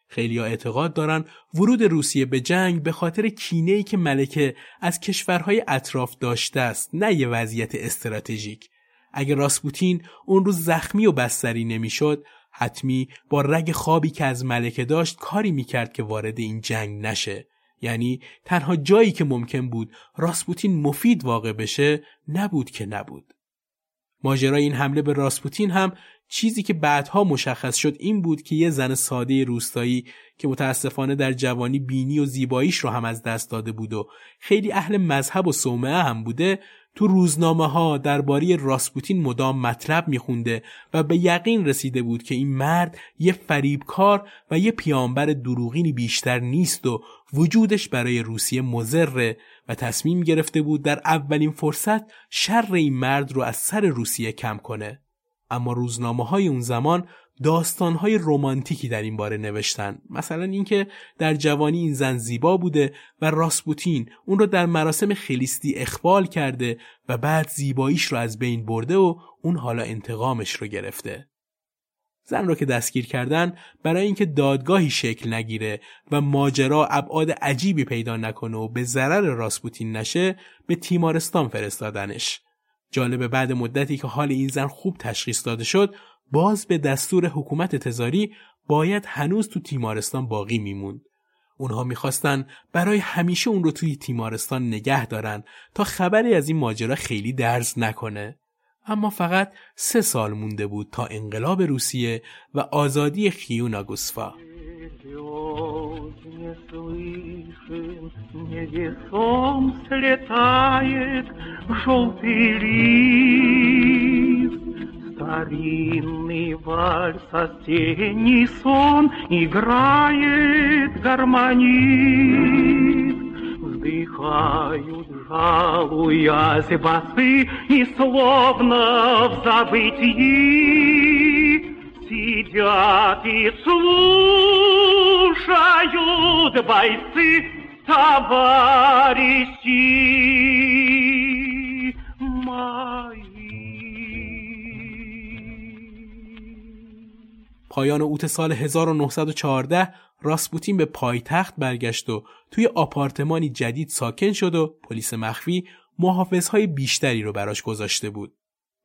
A: خیلی ها اعتقاد دارن ورود روسیه به جنگ به خاطر کینه که ملکه از کشورهای اطراف داشته است نه یه وضعیت استراتژیک اگر راسپوتین اون روز زخمی و بستری نمی‌شد حتمی با رگ خوابی که از ملکه داشت کاری می‌کرد که وارد این جنگ نشه. یعنی تنها جایی که ممکن بود راسپوتین مفید واقع بشه نبود که نبود. ماجرای این حمله به راسپوتین هم چیزی که بعدها مشخص شد این بود که یه زن ساده روستایی که متاسفانه در جوانی بینی و زیباییش رو هم از دست داده بود و خیلی اهل مذهب و صومعه هم بوده تو روزنامه ها درباره راسپوتین مدام مطلب میخونده و به یقین رسیده بود که این مرد یه فریبکار و یه پیامبر دروغینی بیشتر نیست و وجودش برای روسیه مزره و تصمیم گرفته بود در اولین فرصت شر این مرد رو از سر روسیه کم کنه. اما روزنامه های اون زمان داستان های رومانتیکی در این باره نوشتن. مثلا اینکه در جوانی این زن زیبا بوده و راسپوتین اون رو در مراسم خلیستی اخبال کرده و بعد زیباییش رو از بین برده و اون حالا انتقامش رو گرفته. زن رو که دستگیر کردن برای اینکه دادگاهی شکل نگیره و ماجرا ابعاد عجیبی پیدا نکنه و به ضرر راسپوتین نشه به تیمارستان فرستادنش. جالب بعد مدتی که حال این زن خوب تشخیص داده شد باز به دستور حکومت تزاری باید هنوز تو تیمارستان باقی میموند. اونها می‌خواستن برای همیشه اون رو توی تیمارستان نگه دارن تا خبری از این ماجرا خیلی درز نکنه. اما فقط سه سال مونده بود تا انقلاب روسیه و آزادی خیون آگوسفا.
C: Старинный вальс осенний сон Играет гармонист Вздыхают, жалуясь басы И словно в забытии. Сидят и слушают бойцы Товарищи
A: پایان اوت سال 1914 راسپوتین به پایتخت برگشت و توی آپارتمانی جدید ساکن شد و پلیس مخفی محافظهای بیشتری رو براش گذاشته بود.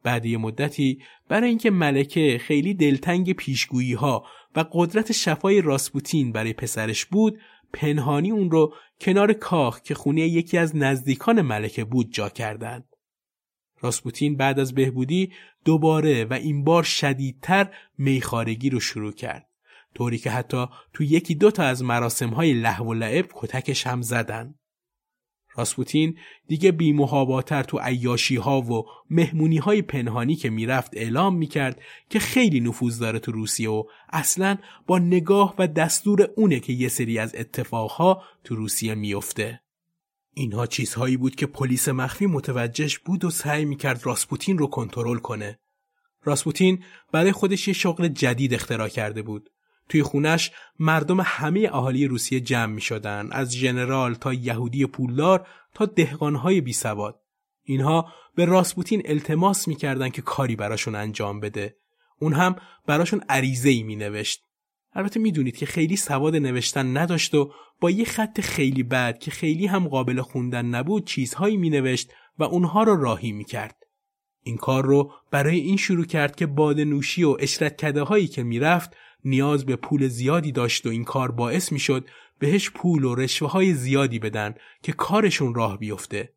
A: بعد یه مدتی برای اینکه ملکه خیلی دلتنگ پیشگویی ها و قدرت شفای راسپوتین برای پسرش بود پنهانی اون رو کنار کاخ که خونه یکی از نزدیکان ملکه بود جا کردند. راسپوتین بعد از بهبودی دوباره و این بار شدیدتر میخارگی رو شروع کرد طوری که حتی تو یکی دو تا از مراسم های لحو و لعب کتکش هم زدن راسپوتین دیگه بیمهاباتر تو عیاشی ها و مهمونی های پنهانی که می‌رفت اعلام می‌کرد که خیلی نفوذ داره تو روسیه و اصلا با نگاه و دستور اونه که یه سری از اتفاقها تو روسیه میفته. اینها چیزهایی بود که پلیس مخفی متوجهش بود و سعی می‌کرد راسپوتین رو کنترل کنه. راسپوتین برای خودش یه شغل جدید اختراع کرده بود. توی خونش مردم همه اهالی روسیه جمع می شدن از ژنرال تا یهودی پولدار تا دهقانهای بی سواد. اینها به راسپوتین التماس می‌کردن که کاری براشون انجام بده. اون هم براشون عریضه ای می نوشت. البته می‌دونید که خیلی سواد نوشتن نداشت و با یه خط خیلی بد که خیلی هم قابل خوندن نبود چیزهایی می نوشت و اونها رو راهی می کرد. این کار رو برای این شروع کرد که باد نوشی و اشرت کده هایی که می‌رفت نیاز به پول زیادی داشت و این کار باعث می‌شد بهش پول و رشوه های زیادی بدن که کارشون راه بیفته.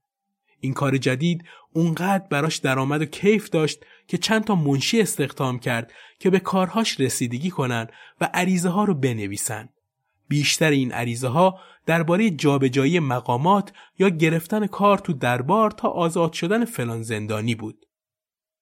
A: این کار جدید اونقدر براش درآمد و کیف داشت که چند تا منشی استخدام کرد که به کارهاش رسیدگی کنن و عریضه ها رو بنویسن. بیشتر این عریضه ها درباره جابجایی مقامات یا گرفتن کار تو دربار تا آزاد شدن فلان زندانی بود.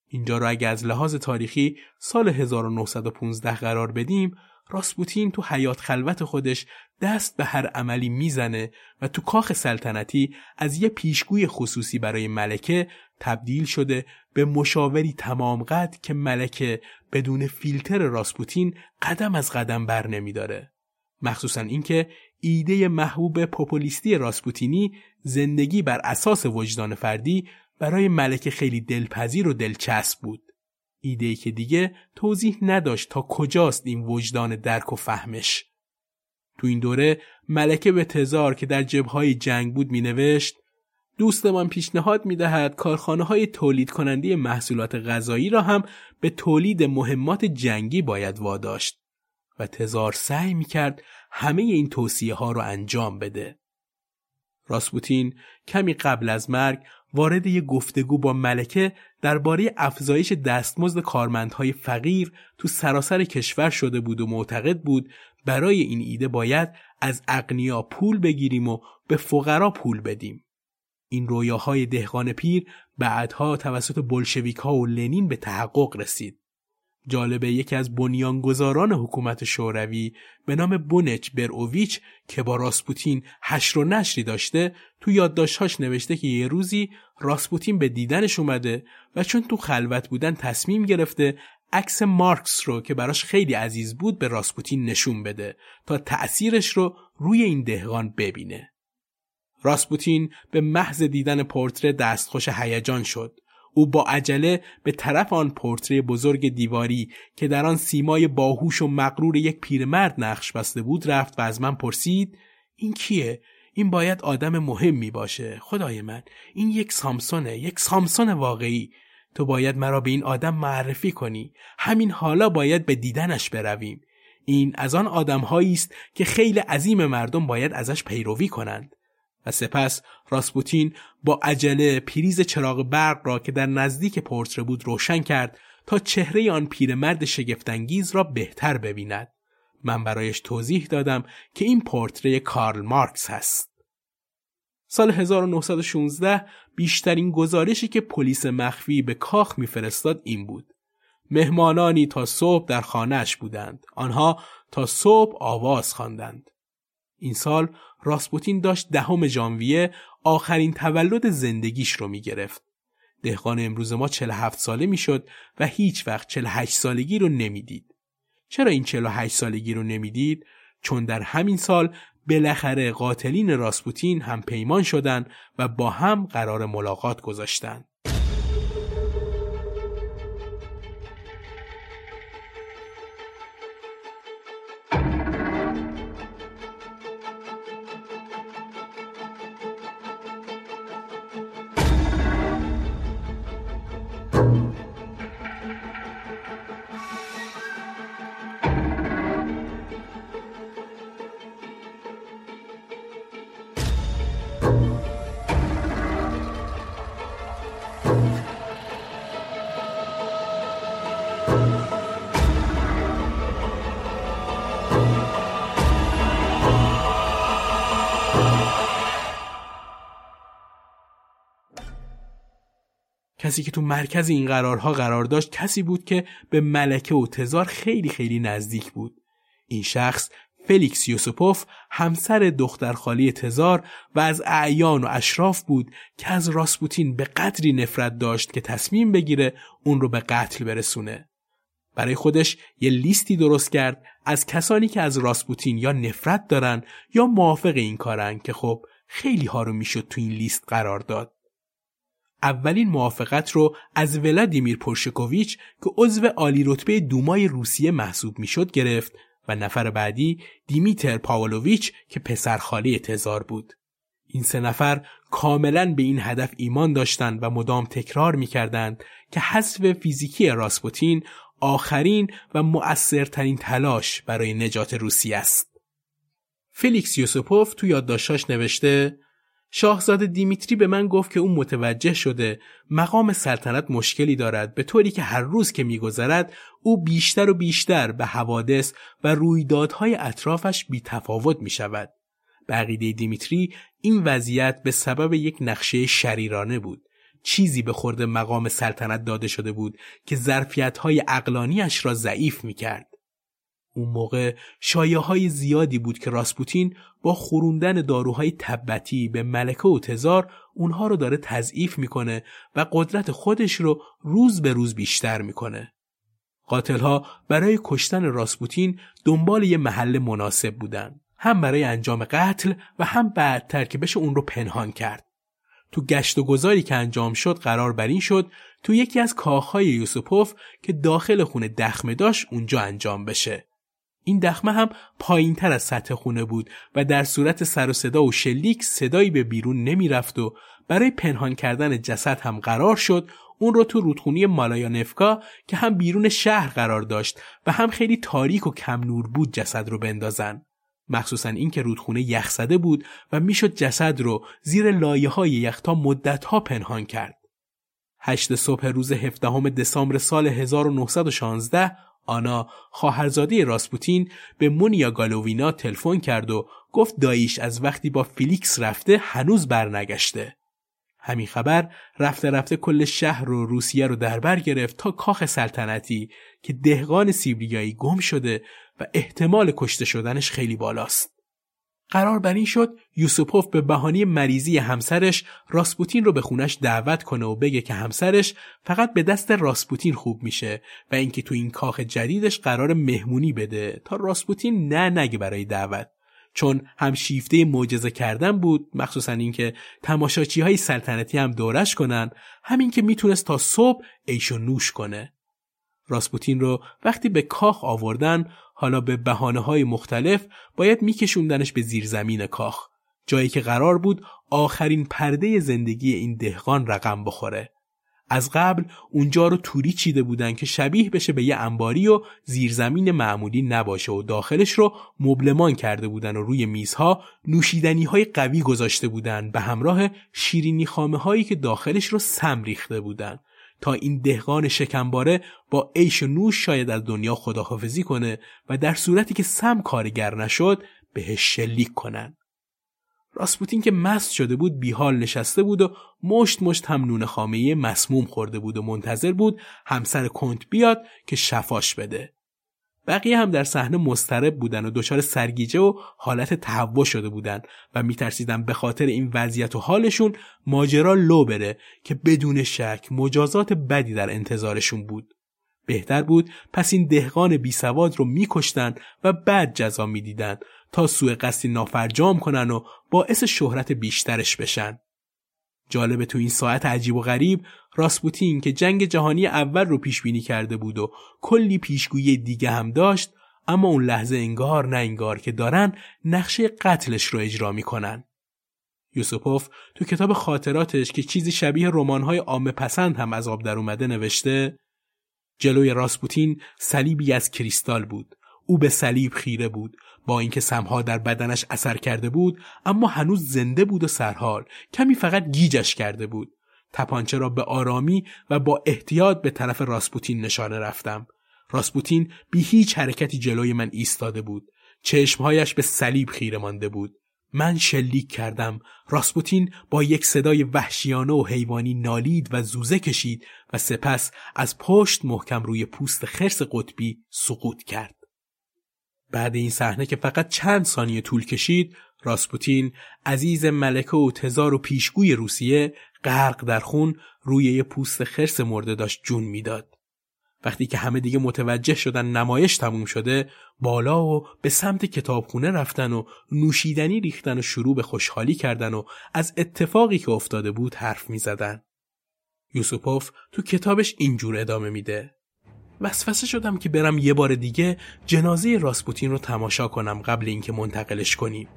A: اینجا را اگه از لحاظ تاریخی سال 1915 قرار بدیم راسپوتین تو حیات خلوت خودش دست به هر عملی می‌زنه و تو کاخ سلطنتی از یه پیشگوی خصوصی برای ملکه تبدیل شده به مشاوری تمام قد که ملکه بدون فیلتر راسپوتین قدم از قدم بر نمیداره. مخصوصا اینکه ایده محبوب پوپولیستی راسپوتینی زندگی بر اساس وجدان فردی برای ملکه خیلی دلپذیر و دلچسب بود. ایده که دیگه توضیح نداشت تا کجاست این وجدان درک و فهمش. تو این دوره ملکه به تزار که در جبهای جنگ بود می نوشت دوستمان پیشنهاد می دهد کارخانه های تولید کننده محصولات غذایی را هم به تولید مهمات جنگی باید واداشت و تزار سعی می کرد همه این توصیه ها رو انجام بده. راسپوتین کمی قبل از مرگ وارد یک گفتگو با ملکه درباره افزایش دستمزد کارمندهای فقیر تو سراسر کشور شده بود و معتقد بود برای این ایده باید از اقنیا پول بگیریم و به فقرا پول بدیم. این رویاهای دهقان پیر بعدها توسط بلشویک و لنین به تحقق رسید. جالبه یکی از بنیانگذاران حکومت شوروی به نام بونچ بروویچ که با راسپوتین هشر و نشری داشته تو یادداشتهاش نوشته که یه روزی راسپوتین به دیدنش اومده و چون تو خلوت بودن تصمیم گرفته عکس مارکس رو که براش خیلی عزیز بود به راسپوتین نشون بده تا تأثیرش رو روی این دهقان ببینه. راسپوتین به محض دیدن پورتره دستخوش هیجان شد. او با عجله به طرف آن پورتری بزرگ دیواری که در آن سیمای باهوش و مغرور یک پیرمرد نقش بسته بود رفت و از من پرسید این کیه؟ این باید آدم مهمی باشه. خدای من این یک سامسونه یک سامسون واقعی. تو باید مرا به این آدم معرفی کنی. همین حالا باید به دیدنش برویم. این از آن آدمهایی است که خیلی عظیم مردم باید ازش پیروی کنند. و سپس راسپوتین با عجله پریز چراغ برق را که در نزدیک پورتره بود روشن کرد تا چهره آن پیرمرد شگفتانگیز را بهتر ببیند. من برایش توضیح دادم که این پورتره کارل مارکس هست. سال 1916 بیشترین گزارشی که پلیس مخفی به کاخ میفرستاد این بود. مهمانانی تا صبح در خانهش بودند. آنها تا صبح آواز خواندند. این سال راسپوتین داشت دهم ژانویه آخرین تولد زندگیش رو می گرفت. دهقان امروز ما 47 ساله می‌شد و هیچ وقت 48 سالگی رو نمی‌دید. چرا این 48 سالگی رو نمی‌دید؟ چون در همین سال بالاخره قاتلین راسپوتین هم پیمان شدند و با هم قرار ملاقات گذاشتند. کسی که تو مرکز این قرارها قرار داشت کسی بود که به ملکه و تزار خیلی خیلی نزدیک بود. این شخص فلیکس یوسپوف همسر دخترخالی تزار و از اعیان و اشراف بود که از راسپوتین به قدری نفرت داشت که تصمیم بگیره اون رو به قتل برسونه. برای خودش یه لیستی درست کرد از کسانی که از راسپوتین یا نفرت دارن یا موافق این کارن که خب خیلی ها رو می‌شد تو این لیست قرار داد. اولین موافقت رو از ولادیمیر پورشکوویچ که عضو عالی رتبه دومای روسیه محسوب می‌شد گرفت و نفر بعدی دیمیتر پاولویچ که پسر خاله تزار بود. این سه نفر کاملا به این هدف ایمان داشتند و مدام تکرار می‌کردند که حذف فیزیکی راسپوتین آخرین و مؤثرترین تلاش برای نجات روسیه است. فلیکس یوسوپوف تو یادداشتاش نوشته شاهزاده دیمیتری به من گفت که او متوجه شده مقام سلطنت مشکلی دارد به طوری که هر روز که میگذرد او بیشتر و بیشتر به حوادث و رویدادهای اطرافش بیتفاوت می شود. به عقیده دیمیتری این وضعیت به سبب یک نقشه شریرانه بود. چیزی به خورد مقام سلطنت داده شده بود که ظرفیت های اقلانیش را ضعیف می کرد. اون موقع شایه های زیادی بود که راسپوتین با خوروندن داروهای تبتی به ملکه و تزار اونها رو داره تضعیف می‌کنه و قدرت خودش رو روز به روز بیشتر می‌کنه. قاتلها برای کشتن راسپوتین دنبال یه محل مناسب بودن. هم برای انجام قتل و هم بعدتر که بشه اون رو پنهان کرد. تو گشت و گذاری که انجام شد قرار بر این شد تو یکی از کاخهای یوسوپوف که داخل خونه دخمه داشت اونجا انجام بشه. این دخمه هم پایین تر از سطح خونه بود و در صورت سر و صدا و شلیک صدایی به بیرون نمی‌رفت و برای پنهان کردن جسد هم قرار شد اون رو تو رودخونی مالایانفکا که هم بیرون شهر قرار داشت و هم خیلی تاریک و کم نور بود جسد رو بندازن. مخصوصا اینکه رودخونه یخ زده بود و می‌شد جسد رو زیر لایه های یختا مدت ها پنهان کرد. هشت صبح روز 17 دسامبر سال 1916 آنا خواهرزاده راسپوتین به مونیا گالووینا تلفن کرد و گفت داییش از وقتی با فیلیکس رفته هنوز برنگشته. همین خبر رفته رفته کل شهر و روسیه رو دربر گرفت تا کاخ سلطنتی که دهقان سیبریایی گم شده و احتمال کشته شدنش خیلی بالاست. قرار بر این شد یوسوپوف به بهانه مریضی همسرش راسپوتین رو به خونش دعوت کنه و بگه که همسرش فقط به دست راسپوتین خوب میشه و اینکه تو این کاخ جدیدش قرار مهمونی بده. تا راسپوتین نه نگه برای دعوت. چون هم شیفته معجزه کردن بود مخصوصا اینکه تماشاچی های سلطنتی هم دورش کنن همین که می‌تونست تا صبح ایش نوش کنه. راسپوتین رو وقتی به کاخ آوردن حالا به بحانه های مختلف باید میکشوندنش به زیرزمین کاخ جایی که قرار بود آخرین پرده زندگی این دهقان رقم بخوره. از قبل اونجا رو توری چیده بودن که شبیه بشه به یه انباری و زیرزمین معمولی نباشه و داخلش رو مبلمان کرده بودن و روی میزها نوشیدنی های قوی گذاشته بودن به همراه شیرینی خامه هایی که داخلش رو سم ریخته بودن. تا این دهقان شکمباره با عیش و نوش شاید از دنیا خداحافظی کنه و در صورتی که سم کارگر نشد بهش شلیک کنن. راسپوتین که مست شده بود بیحال نشسته بود و مشت مشت هم نون خامه مسموم خورده بود و منتظر بود همسر کنت بیاد که شفاش بده. بقیه هم در صحنه مسترب بودن و دچار سرگیجه و حالت تهوع شده بودن و میترسیدن به خاطر این وضعیت و حالشون ماجرا لو بره که بدون شک مجازات بدی در انتظارشون بود. بهتر بود پس این دهقان بی سواد رو میکشتن و بعد جزا می‌دیدن تا سوء قصدی نافرجام کنن و باعث شهرت بیشترش بشن. جالبه تو این ساعت عجیب و غریب راسپوتین که جنگ جهانی اول رو پیش بینی کرده بود و کلی پیشگویی دیگه هم داشت اما اون لحظه انگار نه انگار که دارن نقشه قتلش رو اجرا می‌کنن. یوسوپوف تو کتاب خاطراتش که چیزی شبیه رمان‌های عامه پسند هم از آب در اومده نوشته جلوی راسپوتین صلیبی از کریستال بود او به صلیب خیره بود با اینکه سمها در بدنش اثر کرده بود اما هنوز زنده بود و سرحال کمی فقط گیجش کرده بود. تپانچه را به آرامی و با احتیاط به طرف راسپوتین نشانه رفتم. راسپوتین بی هیچ حرکتی جلوی من ایستاده بود. چشمهایش به صلیب خیره مانده بود. من شلیک کردم. راسپوتین با یک صدای وحشیانه و حیوانی نالید و زوزه کشید و سپس از پشت محکم روی پوست خرس قطبی سقوط کرد. بعد این صحنه که فقط چند ثانیه طول کشید راسپوتین عزیز ملکه و تزار و پیشگوی روسیه غرق در خون روی یه پوست خرس مرده داشت جون می‌داد وقتی که همه دیگه متوجه شدن نمایش تموم شده بالا و به سمت کتابخونه رفتن و نوشیدنی ریختن و شروع به خوشحالی کردن و از اتفاقی که افتاده بود حرف می زدن. یوسوپوف تو کتابش اینجور ادامه میده. وسوسه شدم که برم یه بار دیگه جنازه راسپوتین رو تماشا کنم قبل اینکه منتقلش کنیم.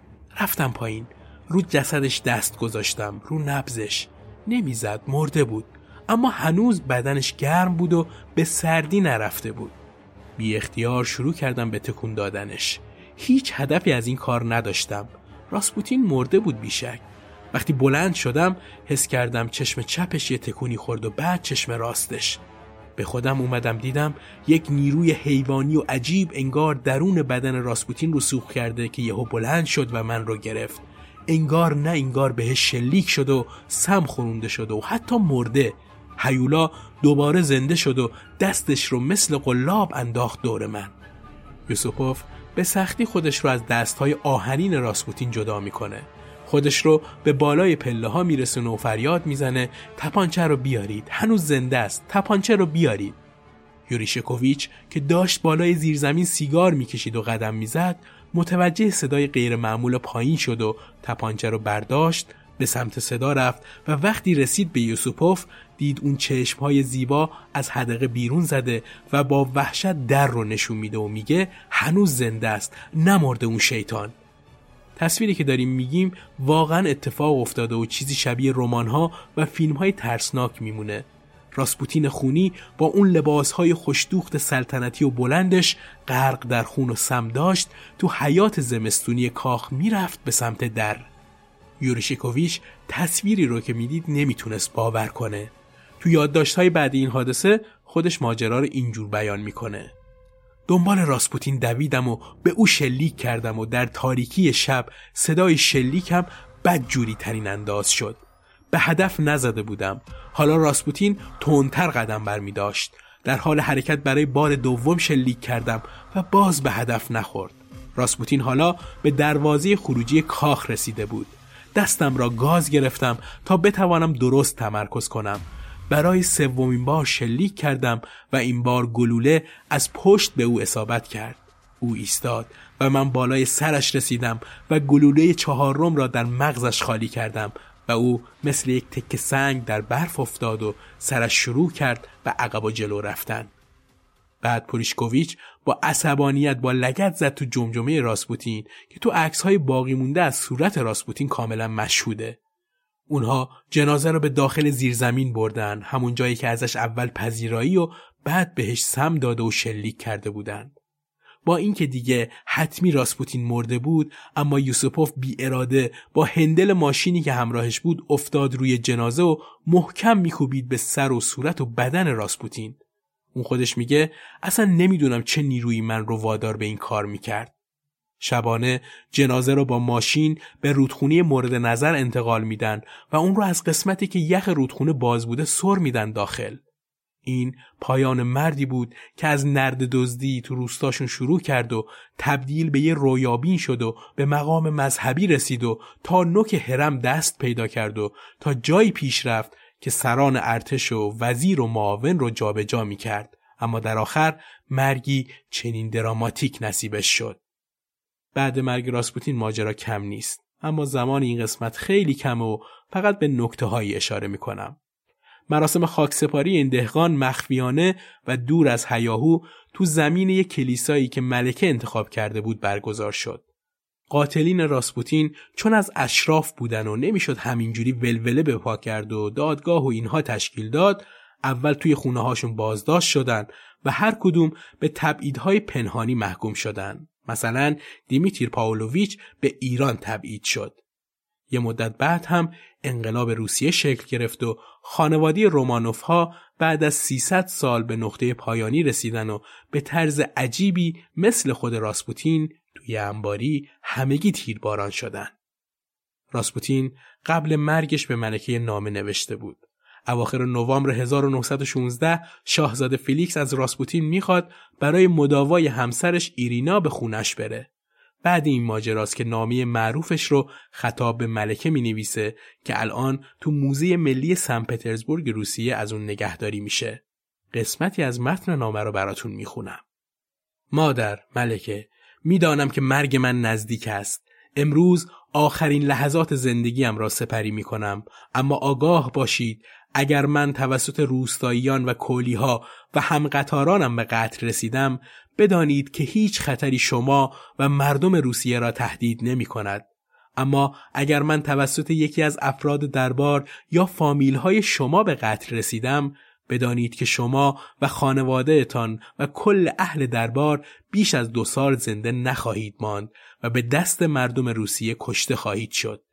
A: رفتم پایین. رو جسدش دست گذاشتم. رو نبزش. نمی‌زد. مرده بود. اما هنوز بدنش گرم بود و به سردی نرفته بود. بی اختیار شروع کردم به تکون دادنش. هیچ هدفی از این کار نداشتم. راسپوتین مرده بود بیشک. وقتی بلند شدم حس کردم چشم چپش یه تکونی خورد و بعد چشم راستش. به خودم اومدم دیدم یک نیروی حیوانی و عجیب انگار درون بدن راسپوتین رو سوخ کرده که یهو بلند شد و من رو گرفت. انگار نه انگار بهش شلیک شد و سم خورونده شده و حتی مرده. هیولا دوباره زنده شد و دستش رو مثل قلاب انداخت دور من. یوسوپوف به سختی خودش رو از دستهای آهنین راسپوتین جدا می‌کنه. خودش رو به بالای پله ها میرسونه و فریاد می‌زنه تپانچه رو بیارید. هنوز زنده است. تپانچه رو بیارید. یوریشکوویچ که داشت بالای زیرزمین سیگار می‌کشید و قدم می‌زد متوجه صدای غیرمعمول پایین شد و تپانچه رو برداشت به سمت صدا رفت و وقتی رسید به یوسوپوف دید اون چشمهای زیبا از حدقه بیرون زده و با وحشت در رو نشون میده و میگه هنوز زنده است. نمرده اون شیطان. تصویری که داریم میگیم واقعا اتفاق افتاده و چیزی شبیه رمان‌ها و فیلم‌های ترسناک میمونه. راسپوتین خونی با اون لباسهای خوشدوخت سلطنتی و بلندش غرق در خون و سم داشت تو حیات زمستونی کاخ می‌رفت به سمت در. یوریشیکوویچ تصویری رو که می‌دید نمی‌تونست باور کنه. تو یادداشت‌های بعد این حادثه خودش ماجرا رو اینجور بیان می‌کنه. دنبال راسپوتین دویدم و به او شلیک کردم و در تاریکی شب صدای شلیکم بدجوری ترین انداز شد. به هدف نزده بودم. حالا راسپوتین تندتر قدم برمی داشت. در حال حرکت برای بار دوم شلیک کردم و باز به هدف نخورد. راسپوتین حالا به دروازه خروجی کاخ رسیده بود. دستم را گاز گرفتم تا بتوانم درست تمرکز کنم. برای سومین بار شلیک کردم و این بار گلوله از پشت به او اصابت کرد. او ایستاد و من بالای سرش رسیدم و گلوله چهارم را در مغزش خالی کردم و او مثل یک تکه سنگ در برف افتاد و سرش شروع کرد و عقب و جلو رفتن. بعد پوریشکوویچ با عصبانیت با لگت زد تو جمجمه راسپوتین که تو عکس های باقی مونده از صورت راسپوتین کاملا مشهوده. اونها جنازه رو به داخل زیرزمین بردن همون جایی که ازش اول پذیرایی و بعد بهش سم داده و شلیک کرده بودن با اینکه دیگه حتمی راسپوتین مرده بود اما یوسوپوف بی اراده با هندل ماشینی که همراهش بود افتاد روی جنازه و محکم میکوبید به سر و صورت و بدن راسپوتین. اون خودش میگه اصلا نمی‌دونم چه نیروی من رو وادار به این کار می‌کرد. شبانه جنازه رو با ماشین به رودخونه مورد نظر انتقال میدن و اون رو از قسمتی که یخ رودخونه باز بوده سر میدن داخل. این پایان مردی بود که از نرد دزدی تو روستاشون شروع کرد و تبدیل به یه رویابین شد و به مقام مذهبی رسید و تا نوک حرم دست پیدا کرد و تا جایی پیش رفت که سران ارتش و وزیر و معاون رو جابجا جا می کرد اما در آخر مرگی چنین دراماتیک نصیبش شد. بعد مرگ راسپوتین ماجرا کم نیست اما زمان این قسمت خیلی کم و فقط به نکته هایی اشاره می کنم. مراسم خاکسپاری این دهقان مخفیانه و دور از هیاهو تو زمین یک کلیسایی که ملکه انتخاب کرده بود برگزار شد. قاتلین راسپوتین چون از اشراف بودن و نمی‌شد همینجوری ولوله به پا کرد و دادگاه و اینها تشکیل داد اول توی خونه هاشون بازداشت شدن و هر کدوم به تبعیدهای پنهانی محکوم شدن مثلا دیمیتیر پاولویچ به ایران تبعید شد یه مدت بعد هم انقلاب روسیه شکل گرفت و خانوادی رومانوف ها بعد از 300 سال به نقطه پایانی رسیدن و به طرز عجیبی مثل خود راسپوتین توی انباری همگی تیرباران شدن. راسپوتین قبل مرگش به ملکه نامه نوشته بود. اواخر نوامبر 1916 شاهزاده فیلیکس از راسپوتین می‌خواد برای مداوای همسرش ایرینا به خونش بره. بعد این ماجراست که نامه معروفش رو خطاب به ملکه می نویسه که الان تو موزه ملی سن پترزبورگ روسیه از اون نگهداری میشه. قسمتی از متن نامه رو براتون می‌خونم. مادر ملکه می‌دانم که مرگ من نزدیک است. امروز آخرین لحظات زندگیم را سپری می کنم اما آگاه باشید اگر من توسط روستاییان و کولیها و همقطارانم به قتل رسیدم بدانید که هیچ خطری شما و مردم روسیه را تهدید نمی کند. اما اگر من توسط یکی از افراد دربار یا فامیل های شما به قتل رسیدم بدانید که شما و خانوادهتان و کل اهل دربار بیش از دو سال زنده نخواهید ماند و به دست مردم روسیه کشته خواهید شد.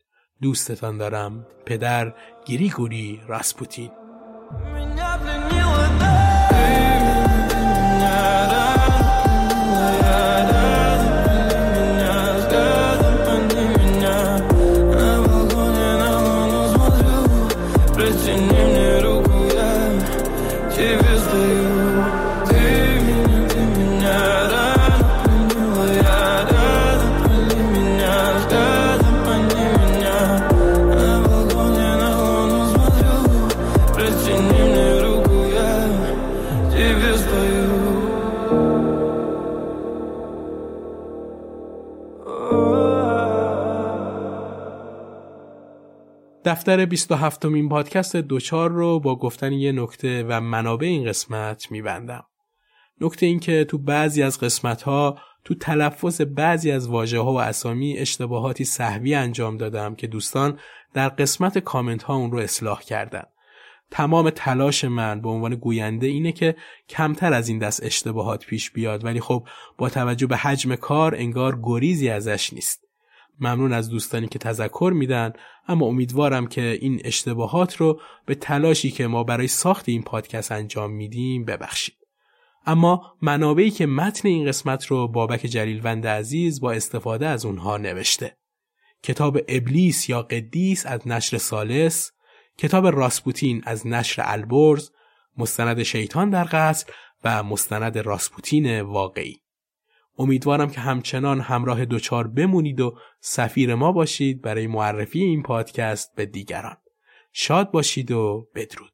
A: دوستتان دارم پدر گریگوری راسپوتین. دفتر 27 مین پادکست دوچار رو با گفتن یه نکته و منابع این قسمت میبندم. نکته این که تو بعضی از قسمت ها تو تلفظ بعضی از واژه ها و اسامی اشتباهاتی صحوی انجام دادم که دوستان در قسمت کامنت ها اون رو اصلاح کردن. تمام تلاش من به عنوان گوینده اینه که کمتر از این دست اشتباهات پیش بیاد ولی خب با توجه به حجم کار انگار گریزی ازش نیست. ممنون از دوستانی که تذکر میدن اما امیدوارم که این اشتباهات رو به تلاشی که ما برای ساخت این پادکست انجام میدیم ببخشید. اما منابعی که متن این قسمت رو بابک جلیلوند عزیز با استفاده از اونها نوشته. کتاب ابلیس یا قدیس از نشر سالس، کتاب راسپوتین از نشر البرز، مستند شیطان در قصر و مستند راسپوتین واقعی. امیدوارم که همچنان همراه دوچار بمونید و سفیر ما باشید برای معرفی این پادکست به دیگران. شاد باشید و بدرود.